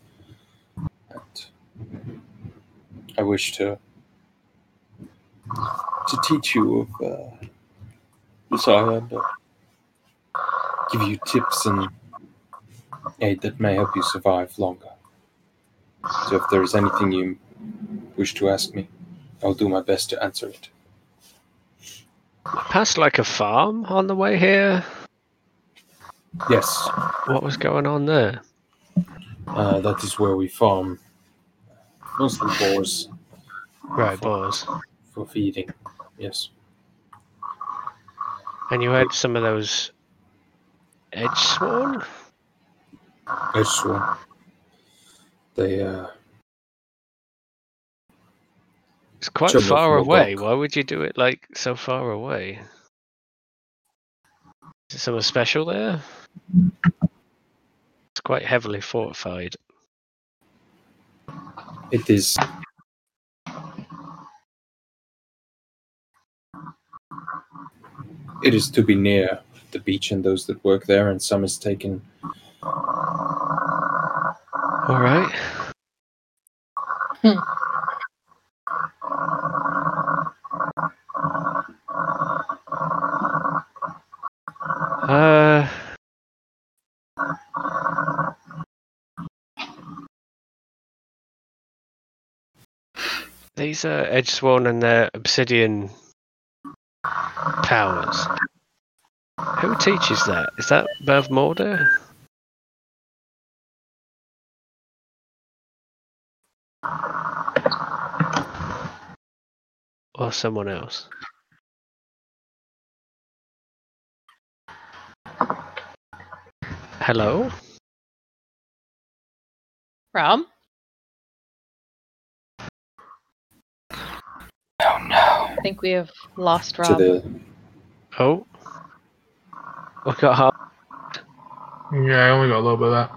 And I wish to to teach you of uh, this island, give you tips and aid that may help you survive longer. So if there is anything you wish to ask me, I'll do my best to answer it. Past like a farm on the way here. Yes, What was going on there? uh, that is where we farm mostly boars Right, boars. for feeding. Yes. And you had some of those edge sworn? Edge sworn. They uh It's quite far away. Why would you do it like so far away? Is there something special there? It's quite heavily fortified. it is it is to be near the beach and those that work there and some is taken All right. Uh. These sworn and their obsidian powers. Who teaches that? Is that Bavmorda? Or someone else? Hello? Rob? oh no I think we have lost Rob. the Oh. We got half. Yeah, I only got a little bit of that.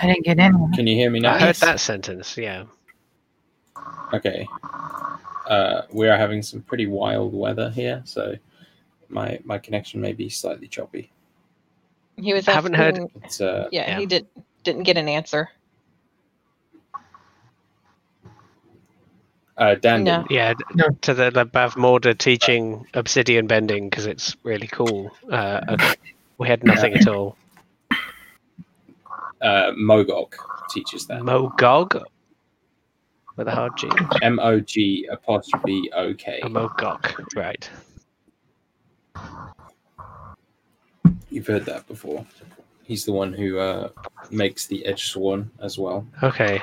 I didn't get in. can you hear me now I heard that sentence, yeah. Okay. Uh, we are having some pretty wild weather here, so my my connection may be slightly choppy. He was I haven't heard- uh, Yeah, Yeah. he did didn't get an answer. Uh Dan. No. Yeah, No. to the, the Bavmorda teaching obsidian bending because it's really cool. Uh, uh, we had nothing at all. Uh, Mogok teaches that. Mogog? With a hard G. M O G apostrophe O K. Mogok, right. You've heard that before. He's the one who uh, makes the edge sworn as well. Okay.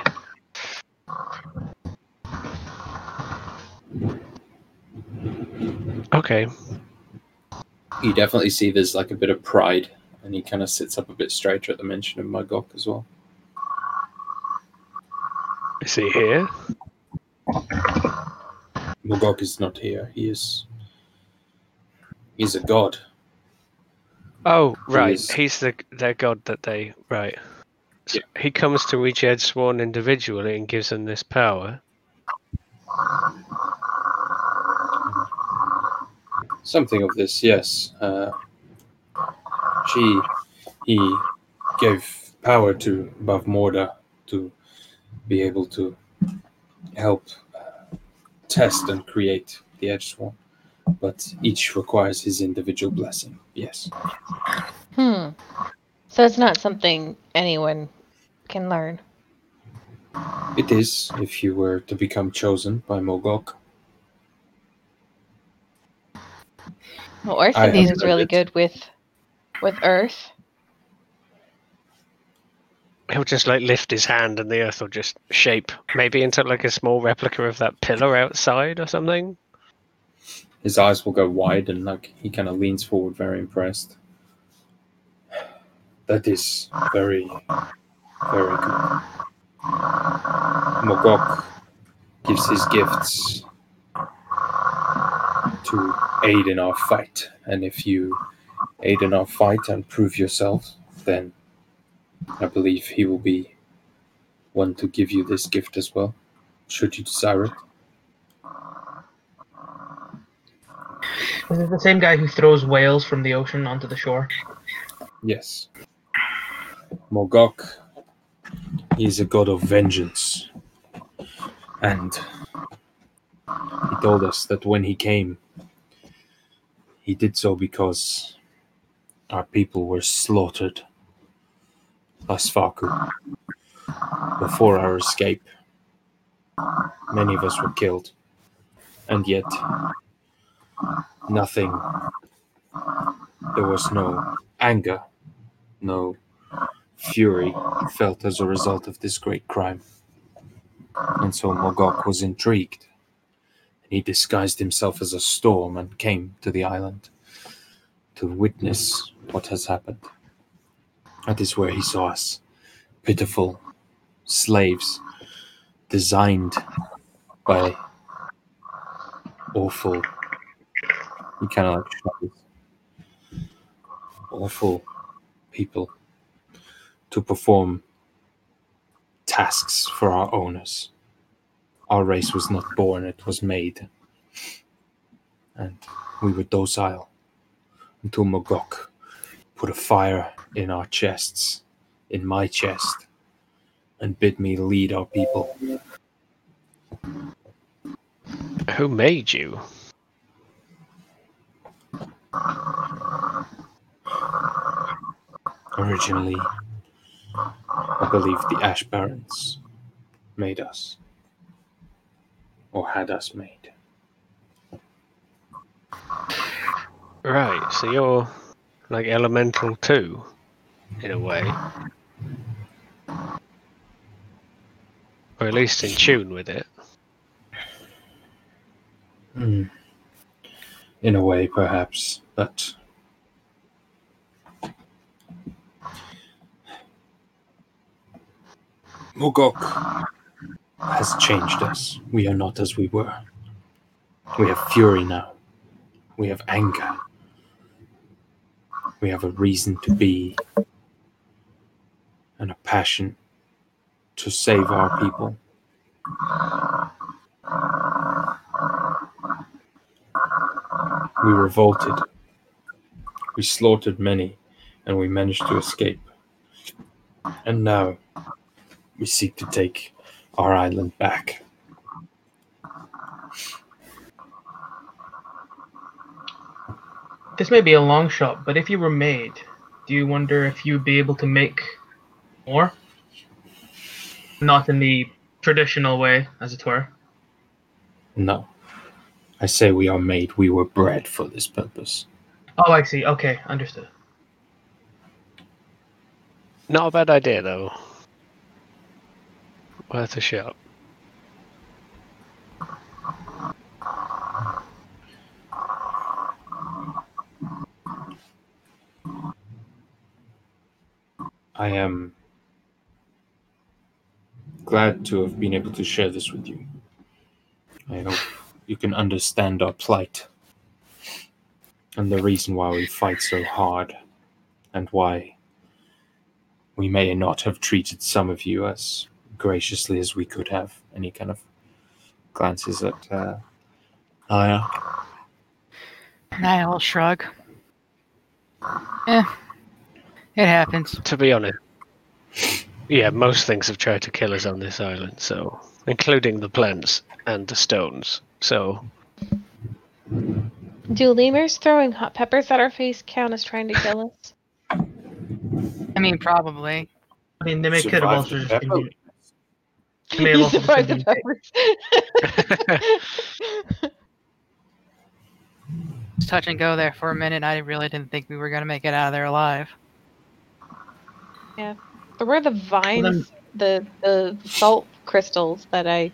Okay. You definitely see there's like a bit of pride, and he kind of sits up a bit straighter at the mention of Mogok as well. Is he here? Mogok is not here. He is. He's a god. Oh, right. is- He's the their god that they right. So Yeah. He comes to each Edge Sworn individually and gives them this power. Something of this, yes. Uh, she, he gave power to Bavmorda to be able to help uh, test and create the Edge Sworn. But each requires his individual blessing, yes. Hmm. So it's not something anyone can learn. It is if you were to become chosen by Mogok. Well, Earth I is really it. good with with Earth. He'll just like lift his hand and the earth will just shape maybe into like a small replica of that pillar outside or something. His eyes will go wide and like he kind of leans forward, very impressed. That is very, very good. Mogok gives his gifts to aid in our fight, and if you aid in our fight and prove yourself, then I believe he will be one to give you this gift as well, should you desire it. Is it the same guy who throws whales from the ocean onto the shore? Yes. Mogok, he is a god of vengeance. And he told us that when he came, he did so because our people were slaughtered. Asfaku. Before our escape, many of us were killed. And yet, nothing. There was no anger no fury felt as a result of this great crime. And so Mogok was intrigued. He disguised himself as a storm and came to the island to witness what has happened. That is where he saw us, pitiful slaves, designed by awful. He kind of like. Awful people to perform tasks for our owners. Our race was not born, it was made. And we were docile until Mogok put a fire in our chests, in my chest, and bid me lead our people. Who made you? Originally, I believe the Ash Barons made us, or had us made. Right, so you're like elemental too, in a way. Or at least in tune with it. Hmm. In a way, perhaps, but Oh, Mogok has changed us. We are not as we were. We have fury now. We have anger. We have a reason to be and a passion to save our people. We revolted. We slaughtered many, and we managed to escape. And now we seek to take our island back. This may be a long shot, but if you were made, do you wonder if you'd be able to make more? Not in the traditional way, as it were. No. I say we are made, we were bred for this purpose. Oh, I see. Okay, understood. Not a bad idea though. Worth a shot. I am glad to have been able to share this with you. I hope you can understand our plight and the reason why we fight so hard and why we may not have treated some of you as graciously as we could have. Any kind of glances at uh, Aya. Niall shrug. Yeah, it happens. To be honest, yeah, most things have tried to kill us on this island, so including the plants and the stones. So Do lemurs throwing hot peppers at our face count as trying to kill us? I mean, probably. I mean, they may could have also the just been. pepper. doing- They may have You also just survived the peppers. Just touch and go there for a minute. I really didn't think we were gonna make it out of there alive. Yeah. There were the vines, then- the the salt crystals that I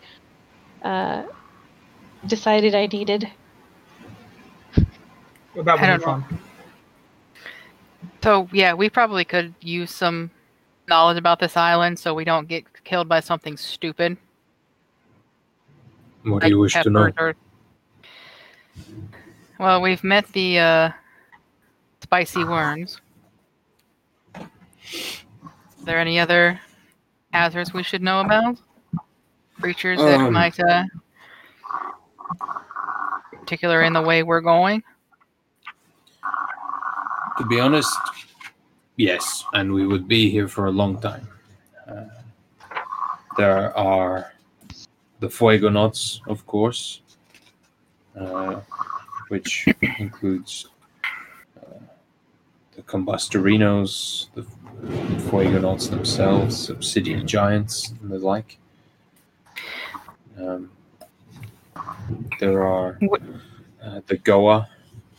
uh, decided I needed. That I would be don't know. fun. So yeah, we probably could use some knowledge about this island so we don't get killed by something stupid. What do you wish to know? or- Well, we've met the uh, spicy worms. Is there any other hazards we should know about? Creatures that Um. might, uh, particular in the way we're going? To be honest, yes, and we would be here for a long time. Uh, there are the Fuego Fuegonauts, of course, uh, which includes uh, the Combustorinos, the Fuegonauts themselves, Obsidian Giants, and the like. Um, there are uh, the Goa.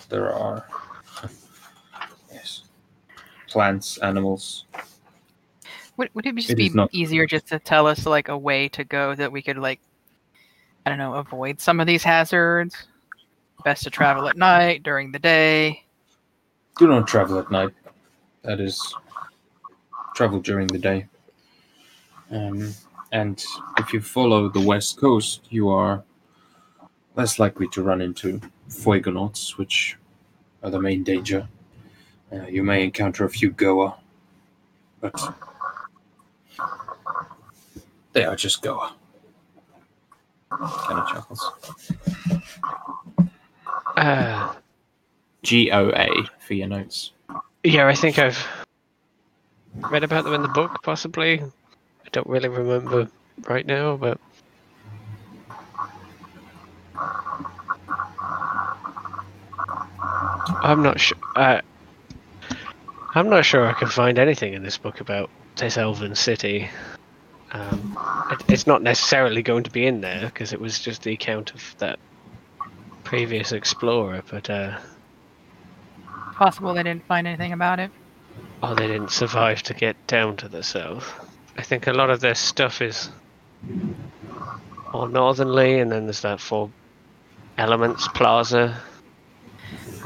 There are yes, plants, animals. Would, would it just It be not- easier just to tell us like a way to go that we could like, I don't know, avoid some of these hazards? Best to travel at night, during the day. Do not travel at night. That is, travel during the day. Um, and if you follow the west coast, you are less likely to run into Fuegonauts, which are the main danger. Uh, you may encounter a few Goa, but they are just Goa. Kind of chuckles. uh, G O A for your notes. yeah, I think I've read about them in the book, possibly. I don't really remember right now, but I'm not sure. Uh, I'm not sure I can find anything in this book about this elven city. Um, it, it's not necessarily going to be in there because it was just the account of that previous explorer, but uh, Possible they didn't find anything about it. Oh, they didn't survive to get down to the south. I think a lot of their stuff is more northernly, and then there's that Four Elements Plaza.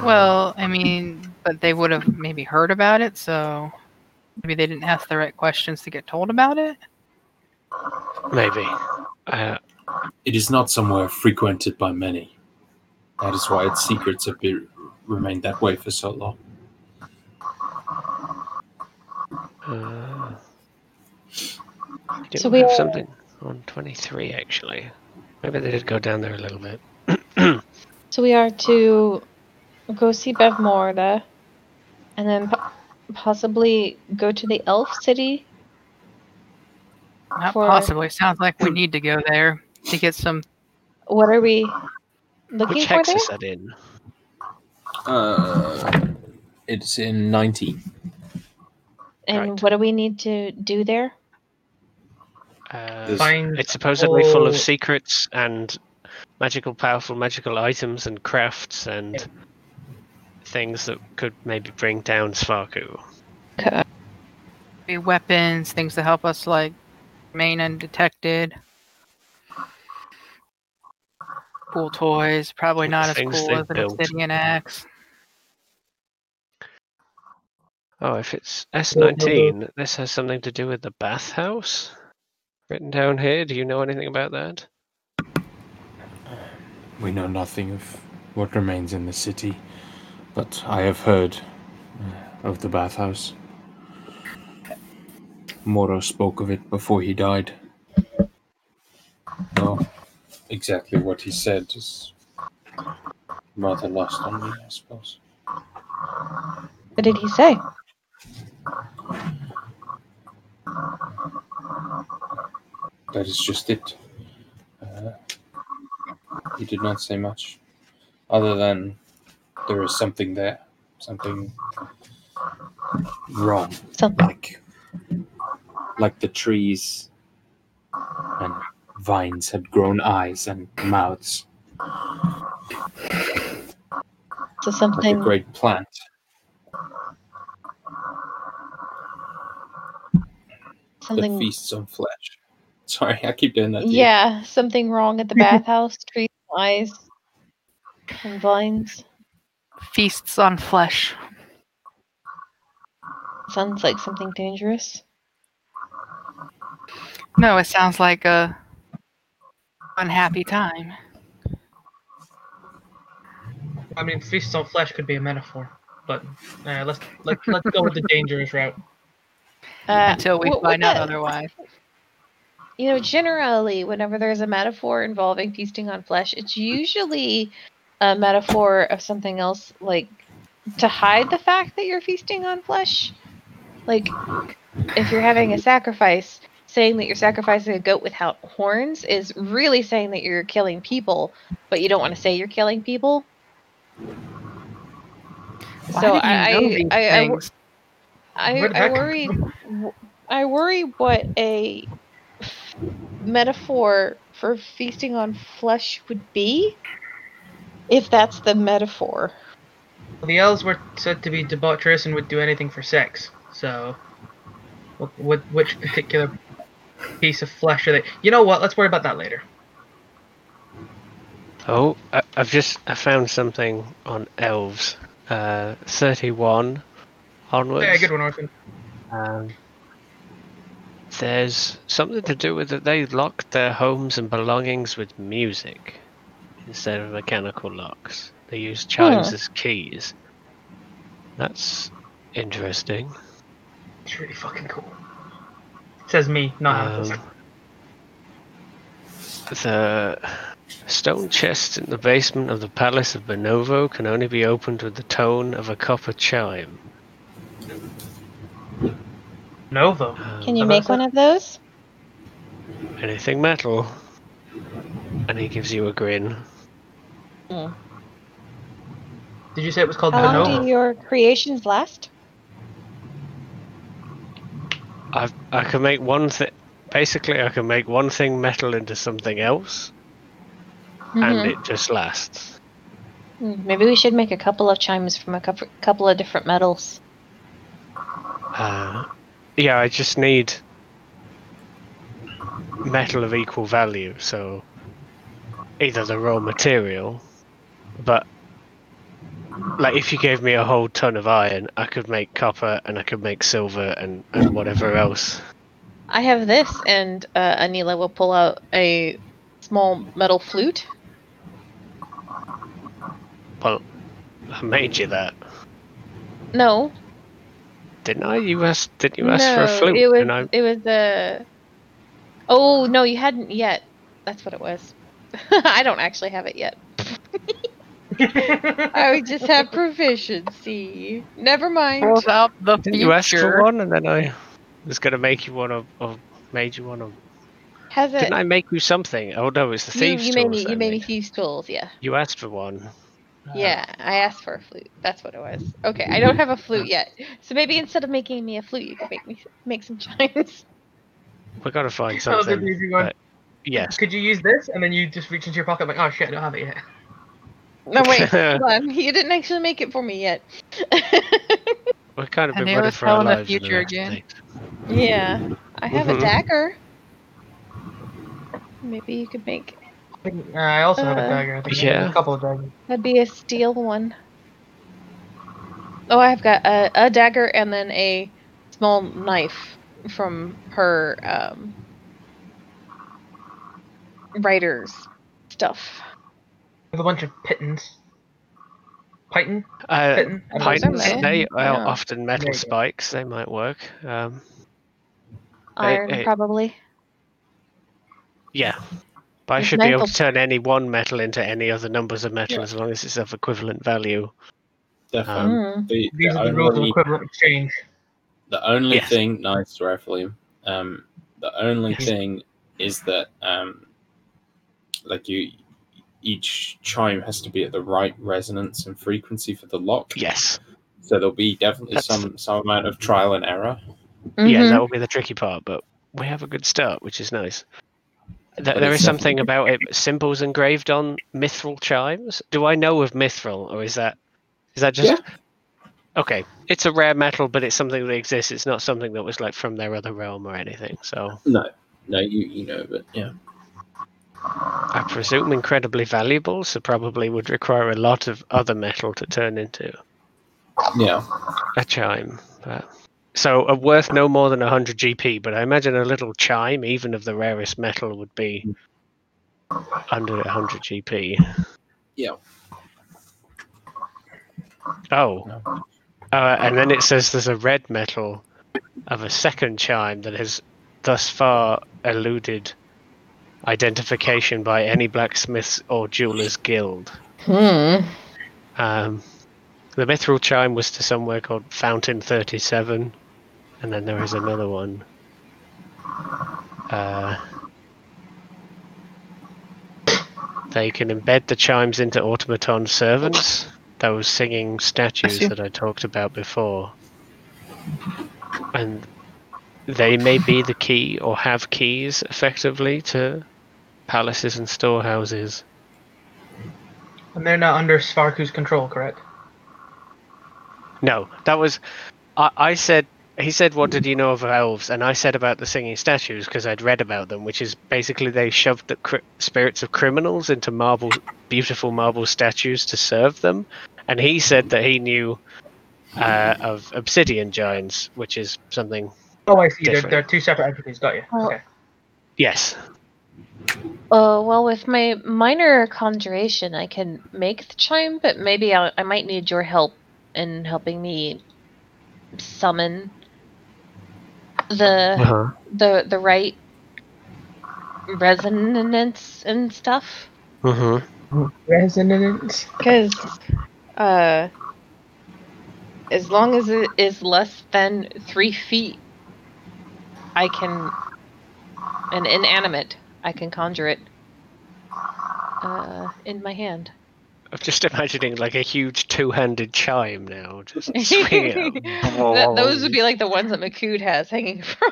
Well, I mean, but they would have maybe heard about it, so maybe they didn't ask the right questions to get told about it. Maybe. Uh, It is not somewhere frequented by many. That is why its secrets have been, remained that way for so long. uh, So we we have something on 23 actually. Maybe they did go down there a little bit. So we are to go see Bavmorda, and then po- possibly go to the Elf City. Not For- possibly. Sounds like we need to go there to get some. What are we looking Which for hex there? is that in? Uh, it's in 90. And Right. what do we need to do there? Uh, Find it's supposedly full of secrets and magical, powerful magical items and crafts and Yeah. things that could maybe bring down Svarku. Be weapons, things to help us like remain undetected. Cool toys, probably not as Things cool they as an built. obsidian axe. Oh, if it's S19, this has something to do with the bathhouse written down here. Do you know anything about that? We know nothing of what remains in the city, but I have heard uh, of the bathhouse. Moro spoke of it before he died. No, exactly what he said is rather lost on me, I suppose. What did he say? That is just it. Uh, he did not say much, other than there is something there, something wrong, Something. like like the trees and vines had grown eyes and mouths, So like a something. great plant. that Something. feasts on flesh. Sorry, I keep doing that. to you. Yeah, something wrong at the bathhouse. Trees, eyes, and vines. Feasts on flesh. Sounds like something dangerous. No, it sounds like a unhappy time. I mean, feasts on flesh could be a metaphor, but uh, let's let, let's go with the dangerous route. Uh, Until we what- what find out the- otherwise. You know, generally, whenever there's a metaphor involving feasting on flesh, it's usually a metaphor of something else, like to hide the fact that you're feasting on flesh. Like, if you're having a sacrifice, saying that you're sacrificing a goat without horns is really saying that you're killing people, but you don't want to say you're killing people. Why so I, I, I, I. I, I worry. I worry what a metaphor for feasting on flesh would be, if that's the metaphor. The elves were said to be debaucherous and would do anything for sex. So, what, what which particular piece of flesh are they? You know what? Let's worry about that later. Oh, I, I've just I found something on elves. Uh, thirty-one onwards. Yeah, good one, Orphan. Um, there's something to do with that they lock their homes and belongings with music instead of mechanical locks. They use chimes Huh. as keys. That's interesting. It's really fucking cool. Says me, not Um, the stone chest in the basement of the Palace of Bonovo can only be opened with the tone of a copper chime. Novo. Um, Can you make one of those? anything metal? And he gives you a grin. Did you say it was called How long do your creations last? I I can make one thing. Basically, I can make one thing metal into something else, and Mhm. it just lasts. Hmm, Maybe we should make a couple of chimes from a couple couple of different metals. Uh, yeah, I just need metal of equal value. So either the raw material, but like if you gave me a whole ton of iron, I could make copper and I could make silver and, and whatever else. I have this, and uh, Anila will pull out a small metal flute. Well, I made you that, No, didn't I? You asked, didn't you ask for a flute? it was I, it was a. Oh no, you hadn't yet. That's what it was. I don't actually have it yet. I would just have proficiency. Never mind. Pulls out the didn't you ask for one? And then I was gonna make you one of, of made you one of. Has it? Didn't I make you something? Oh no, it's the you, thieves' you made tools me. You made me made. thieves' tools. Yeah. You asked for one. Uh, yeah, I asked for a flute. That's what it was. Okay, I don't have a flute yet. So maybe instead of making me a flute, you could make me make some chimes. We gotta find That was something. easy one. Yes. Could you use this and then you just reach into your pocket like, oh shit, I don't have it yet. No wait, hold on. You didn't actually make it for me yet. We've kind of And been they running were for our telling the future last again. days. yeah, I have a Mhm. dagger. Maybe you could make. I, think, uh, I also have a Uh, dagger. I think Yeah. a couple of daggers. That'd be a steel one. Oh, I've got a, a dagger and then a small knife from her um, writer's stuff. I have a bunch of pitons. Python? Uh, Python? I. Pythons, they are Yeah. often metal There spikes. They might work. Um, Iron, hey. probably. yeah. But I With should be able to turn any one metal into any other numbers of metal Yeah. as long as it's of equivalent value. Definitely. Mm. the, These the are the rules of only, equivalent exchange. the only Yes. thing, nice, Raphael. Um, the only Yes. thing is that um, like you, each chime has to be at the right resonance and frequency for the lock. Yes. So there'll be definitely That's- some some amount of trial and error. Yeah, Mhm. that will be the tricky part, but we have a good start, which is nice. Th- But there it's is something about it symbols engraved on mithril chimes. Do I know of mithril, or is that is that just okay? It's a rare metal, but it's something that exists. It's not something that was like from their other realm or anything. So No, no, you you know, but yeah. I presume incredibly valuable. So probably would require a lot of other metal to turn into Yeah. a chime. But, so uh, worth no more than 100 GP, but I imagine a little chime, even of the rarest metal, would be under 100 GP. Yeah. Oh, No. uh, and then it says there's a red metal of a second chime that has thus far eluded identification by any blacksmiths or jewelers guild. Hmm. Um, the mithril chime was to somewhere called Fountain 37, and then there is another one. Uh, they can embed the chimes into automaton servants, those singing statues see. that I talked about before. And they may be the key or have keys effectively to palaces and storehouses. And they're not under Svarku's control, correct? No, that was. I, I said. He said, "What did you know of elves?" And I said about the singing statues because I'd read about them, which is basically they shoved the cri- spirits of criminals into marble, beautiful marble statues to serve them. And he said that he knew uh, of obsidian giants, which is something. Oh, I see. They're, they're two separate entities. Got you. Well- okay. Yes. Uh, well, with my minor conjuration, I can make the chime, but maybe I, I might need your help in helping me summon the Uh-huh. the the right resonance and stuff. Mm-hmm. Resonance. Because, uh, as long as it is less than three feet, I can, an inanimate, I can conjure it uh, in my hand. I'm just imagining like a huge two-handed chime now, just swinging. it. Those would be like the ones that McCood has hanging from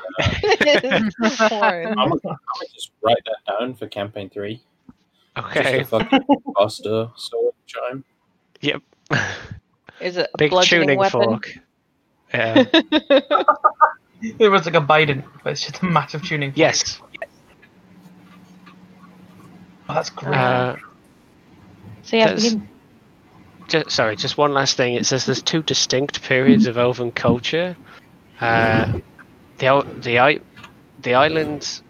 his horn. I'm gonna, just write that down for campaign three. Okay. Just a fucking Buster sword chime. Yep. Is it a Big tuning weapon? fork. Yeah. It was like a Biden, but it's just a massive tuning. fork. yes. Oh, that's great. Uh, so yeah, we can, just, sorry, just one last thing. It says there's two distinct periods of elven culture. Uh, the the i- the islands,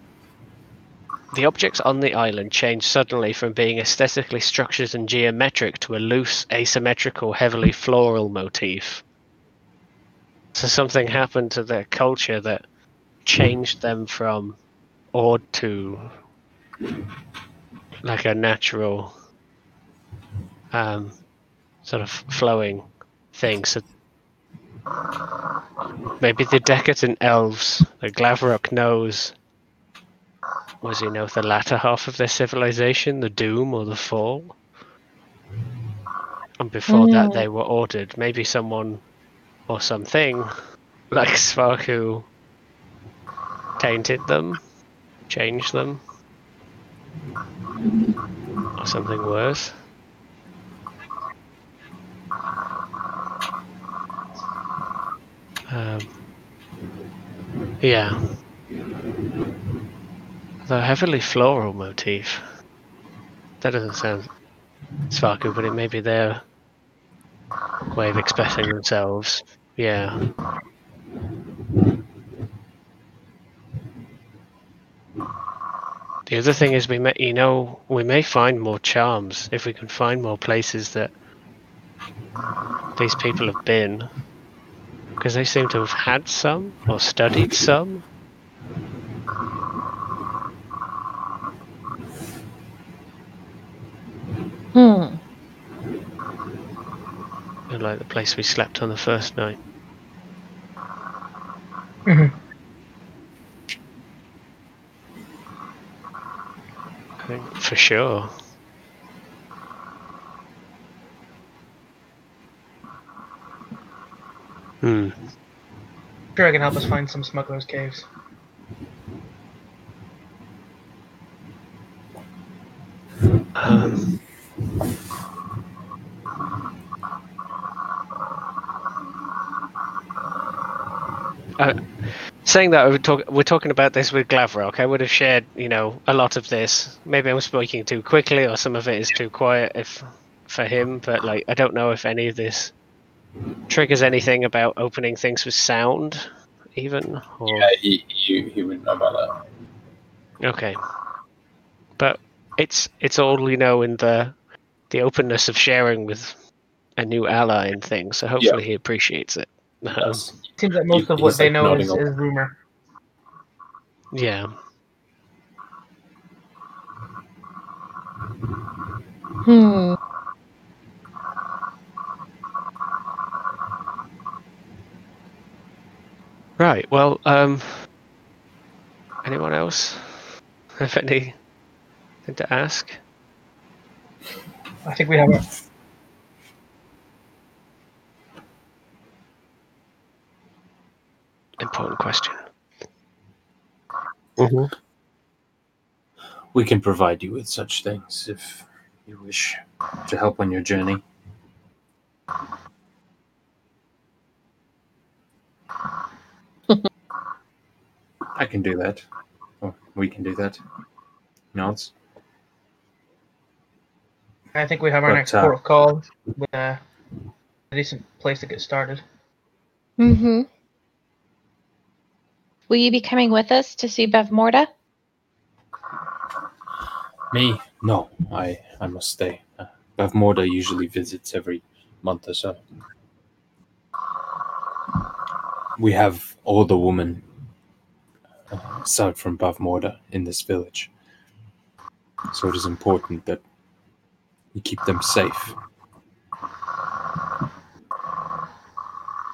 the objects on the island change suddenly from being aesthetically structured and geometric to a loose, asymmetrical, heavily floral motif. So something happened to their culture that changed them from odd to like a natural um, sort of flowing thing. So maybe the decadent elves, the Glavrock knows, was you know the latter half of their civilization, the doom or the fall. And before that, they were ordered. Maybe someone or something like Svarku tainted them, changed them, or something worse. Um, yeah. The heavily floral motif. That doesn't sound Svarku, but it may be their way of expressing themselves. Yeah. The other thing is we may, you know, we may find more charms if we can find more places that these people have been. Because they seem to have had some or studied some. Hmm. And like the place we slept on the first night. Mhm. I think for sure. Hmm. Sure, I can help us find some smugglers' caves. Saying that we're, talk- we're talking about this with Glavrok, I would have shared, you know, a lot of this. Maybe I'm speaking too quickly, or some of it is too quiet if for him. But like, I don't know if any of this triggers anything about opening things with sound, even. Or... Yeah, he, he, he would know about that. Okay. But it's it's all you know in the the openness of sharing with a new ally and things. So hopefully he appreciates it. Yes. Seems like most He- of what they like, know is, is rumor. yeah. Hmm. Right. Well, um, anyone else have anything to ask? I think we have a Important question. We can provide you with such things if you wish to help on your journey. I can do that. Or we can do that. Nods. I think we have our But, next uh, port of call with uh, a decent place to get started. Mm-hmm. Will you be coming with us to see Bavmorda? Me? No, I I must stay. Uh, Bavmorda usually visits every month or so. We have all the women, uh, aside from Bavmorda, in this village. So it is important that we keep them safe.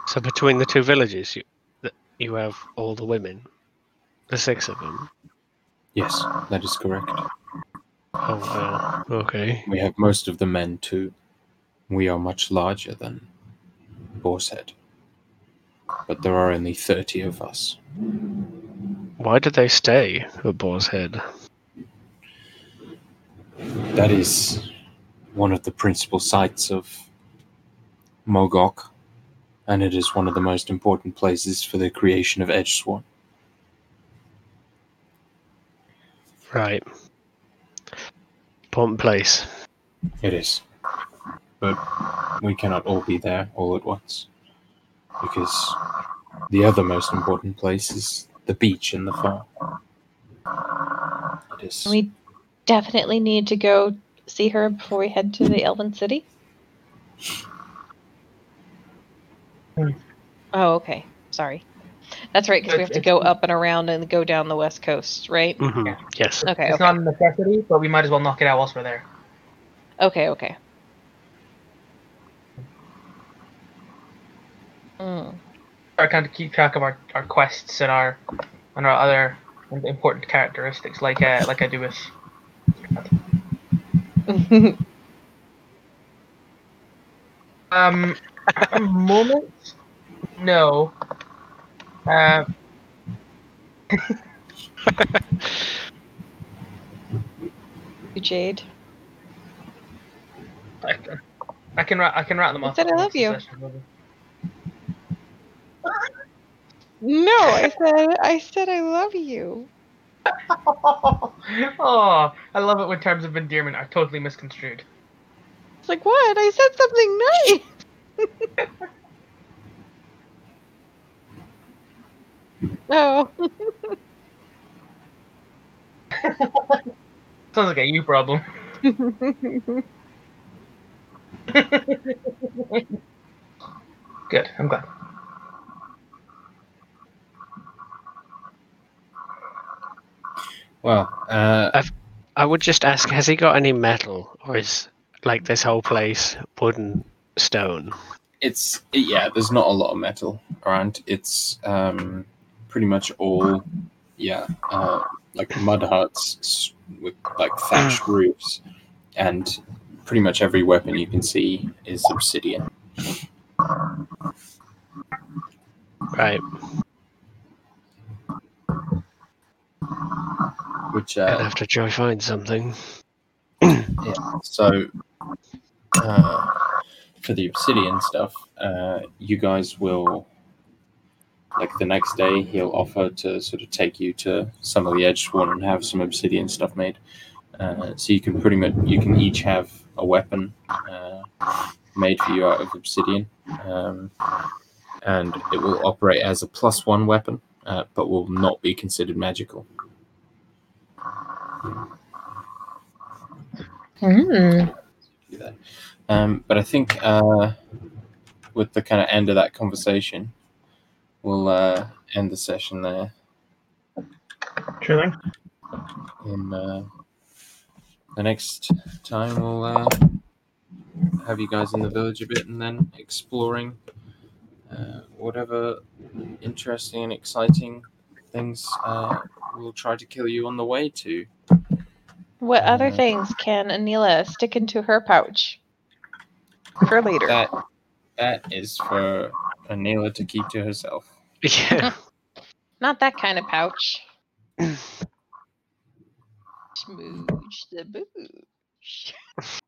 So between the two villages, you th- you have all the women, the six of them. Yes, that is correct. Oh wow. Okay. We have most of the men too. We are much larger than Boar's Head. But there are only 30 of us. Why did they stay at Boar's Head? That is one of the principal sites of Mogok, and it is one of the most important places for the creation of Edge Sworn. Right. Important place. It is. But we cannot all be there all at once. Because the other most important place is the beach and the farm. It is. We definitely need to go see her before we head to the Elven City. Hmm. Oh, okay. Sorry. That's right, because we have to go up and around and go down the west coast, right? Mm-hmm. Yeah. Yes. Okay, it's okay. not a necessity, but we might as well knock it out whilst we're there. Okay, okay. Mm. I kind of keep track of our, our quests and our and our other important characteristics, like uh, like I do with. Um, at the moment, no. Uh, you Jade. I, can- I can ra- I can rattle them I off. said I love you. No, I said I said I love you. oh, I love it when terms of endearment are totally misconstrued. It's like what? I said something nice. Oh. Sounds like a you problem. Good. I'm glad. Well, uh, I would just ask, has he got any metal, or is like this whole place wooden, stone? it's yeah. There's not a lot of metal around. It's um, pretty much all yeah, uh, like mud huts with like thatched roofs, and pretty much every weapon you can see is obsidian. Right. Which uh, have to try find something. Yeah. So, uh, for the obsidian stuff, uh, you guys will, like the next day, he'll offer to sort of take you to some of the edge sworn and have some obsidian stuff made. Uh, so you can pretty much you can each have a weapon uh, made for you out of obsidian, um, and it will operate as a plus one weapon, uh, but will not be considered magical. Hmm. Do that. Um, but I think uh, with the kind of end of that conversation, we'll uh, end the session there. Sure thing. In uh, the next time, we'll uh, have you guys in the village a bit and then exploring uh, whatever interesting and exciting things uh, we'll try to kill you on the way to. What other Uh, things can Anila stick into her pouch for later? That that is for Anila to keep to herself. Yeah. Not that kind of pouch. Smooch the booch.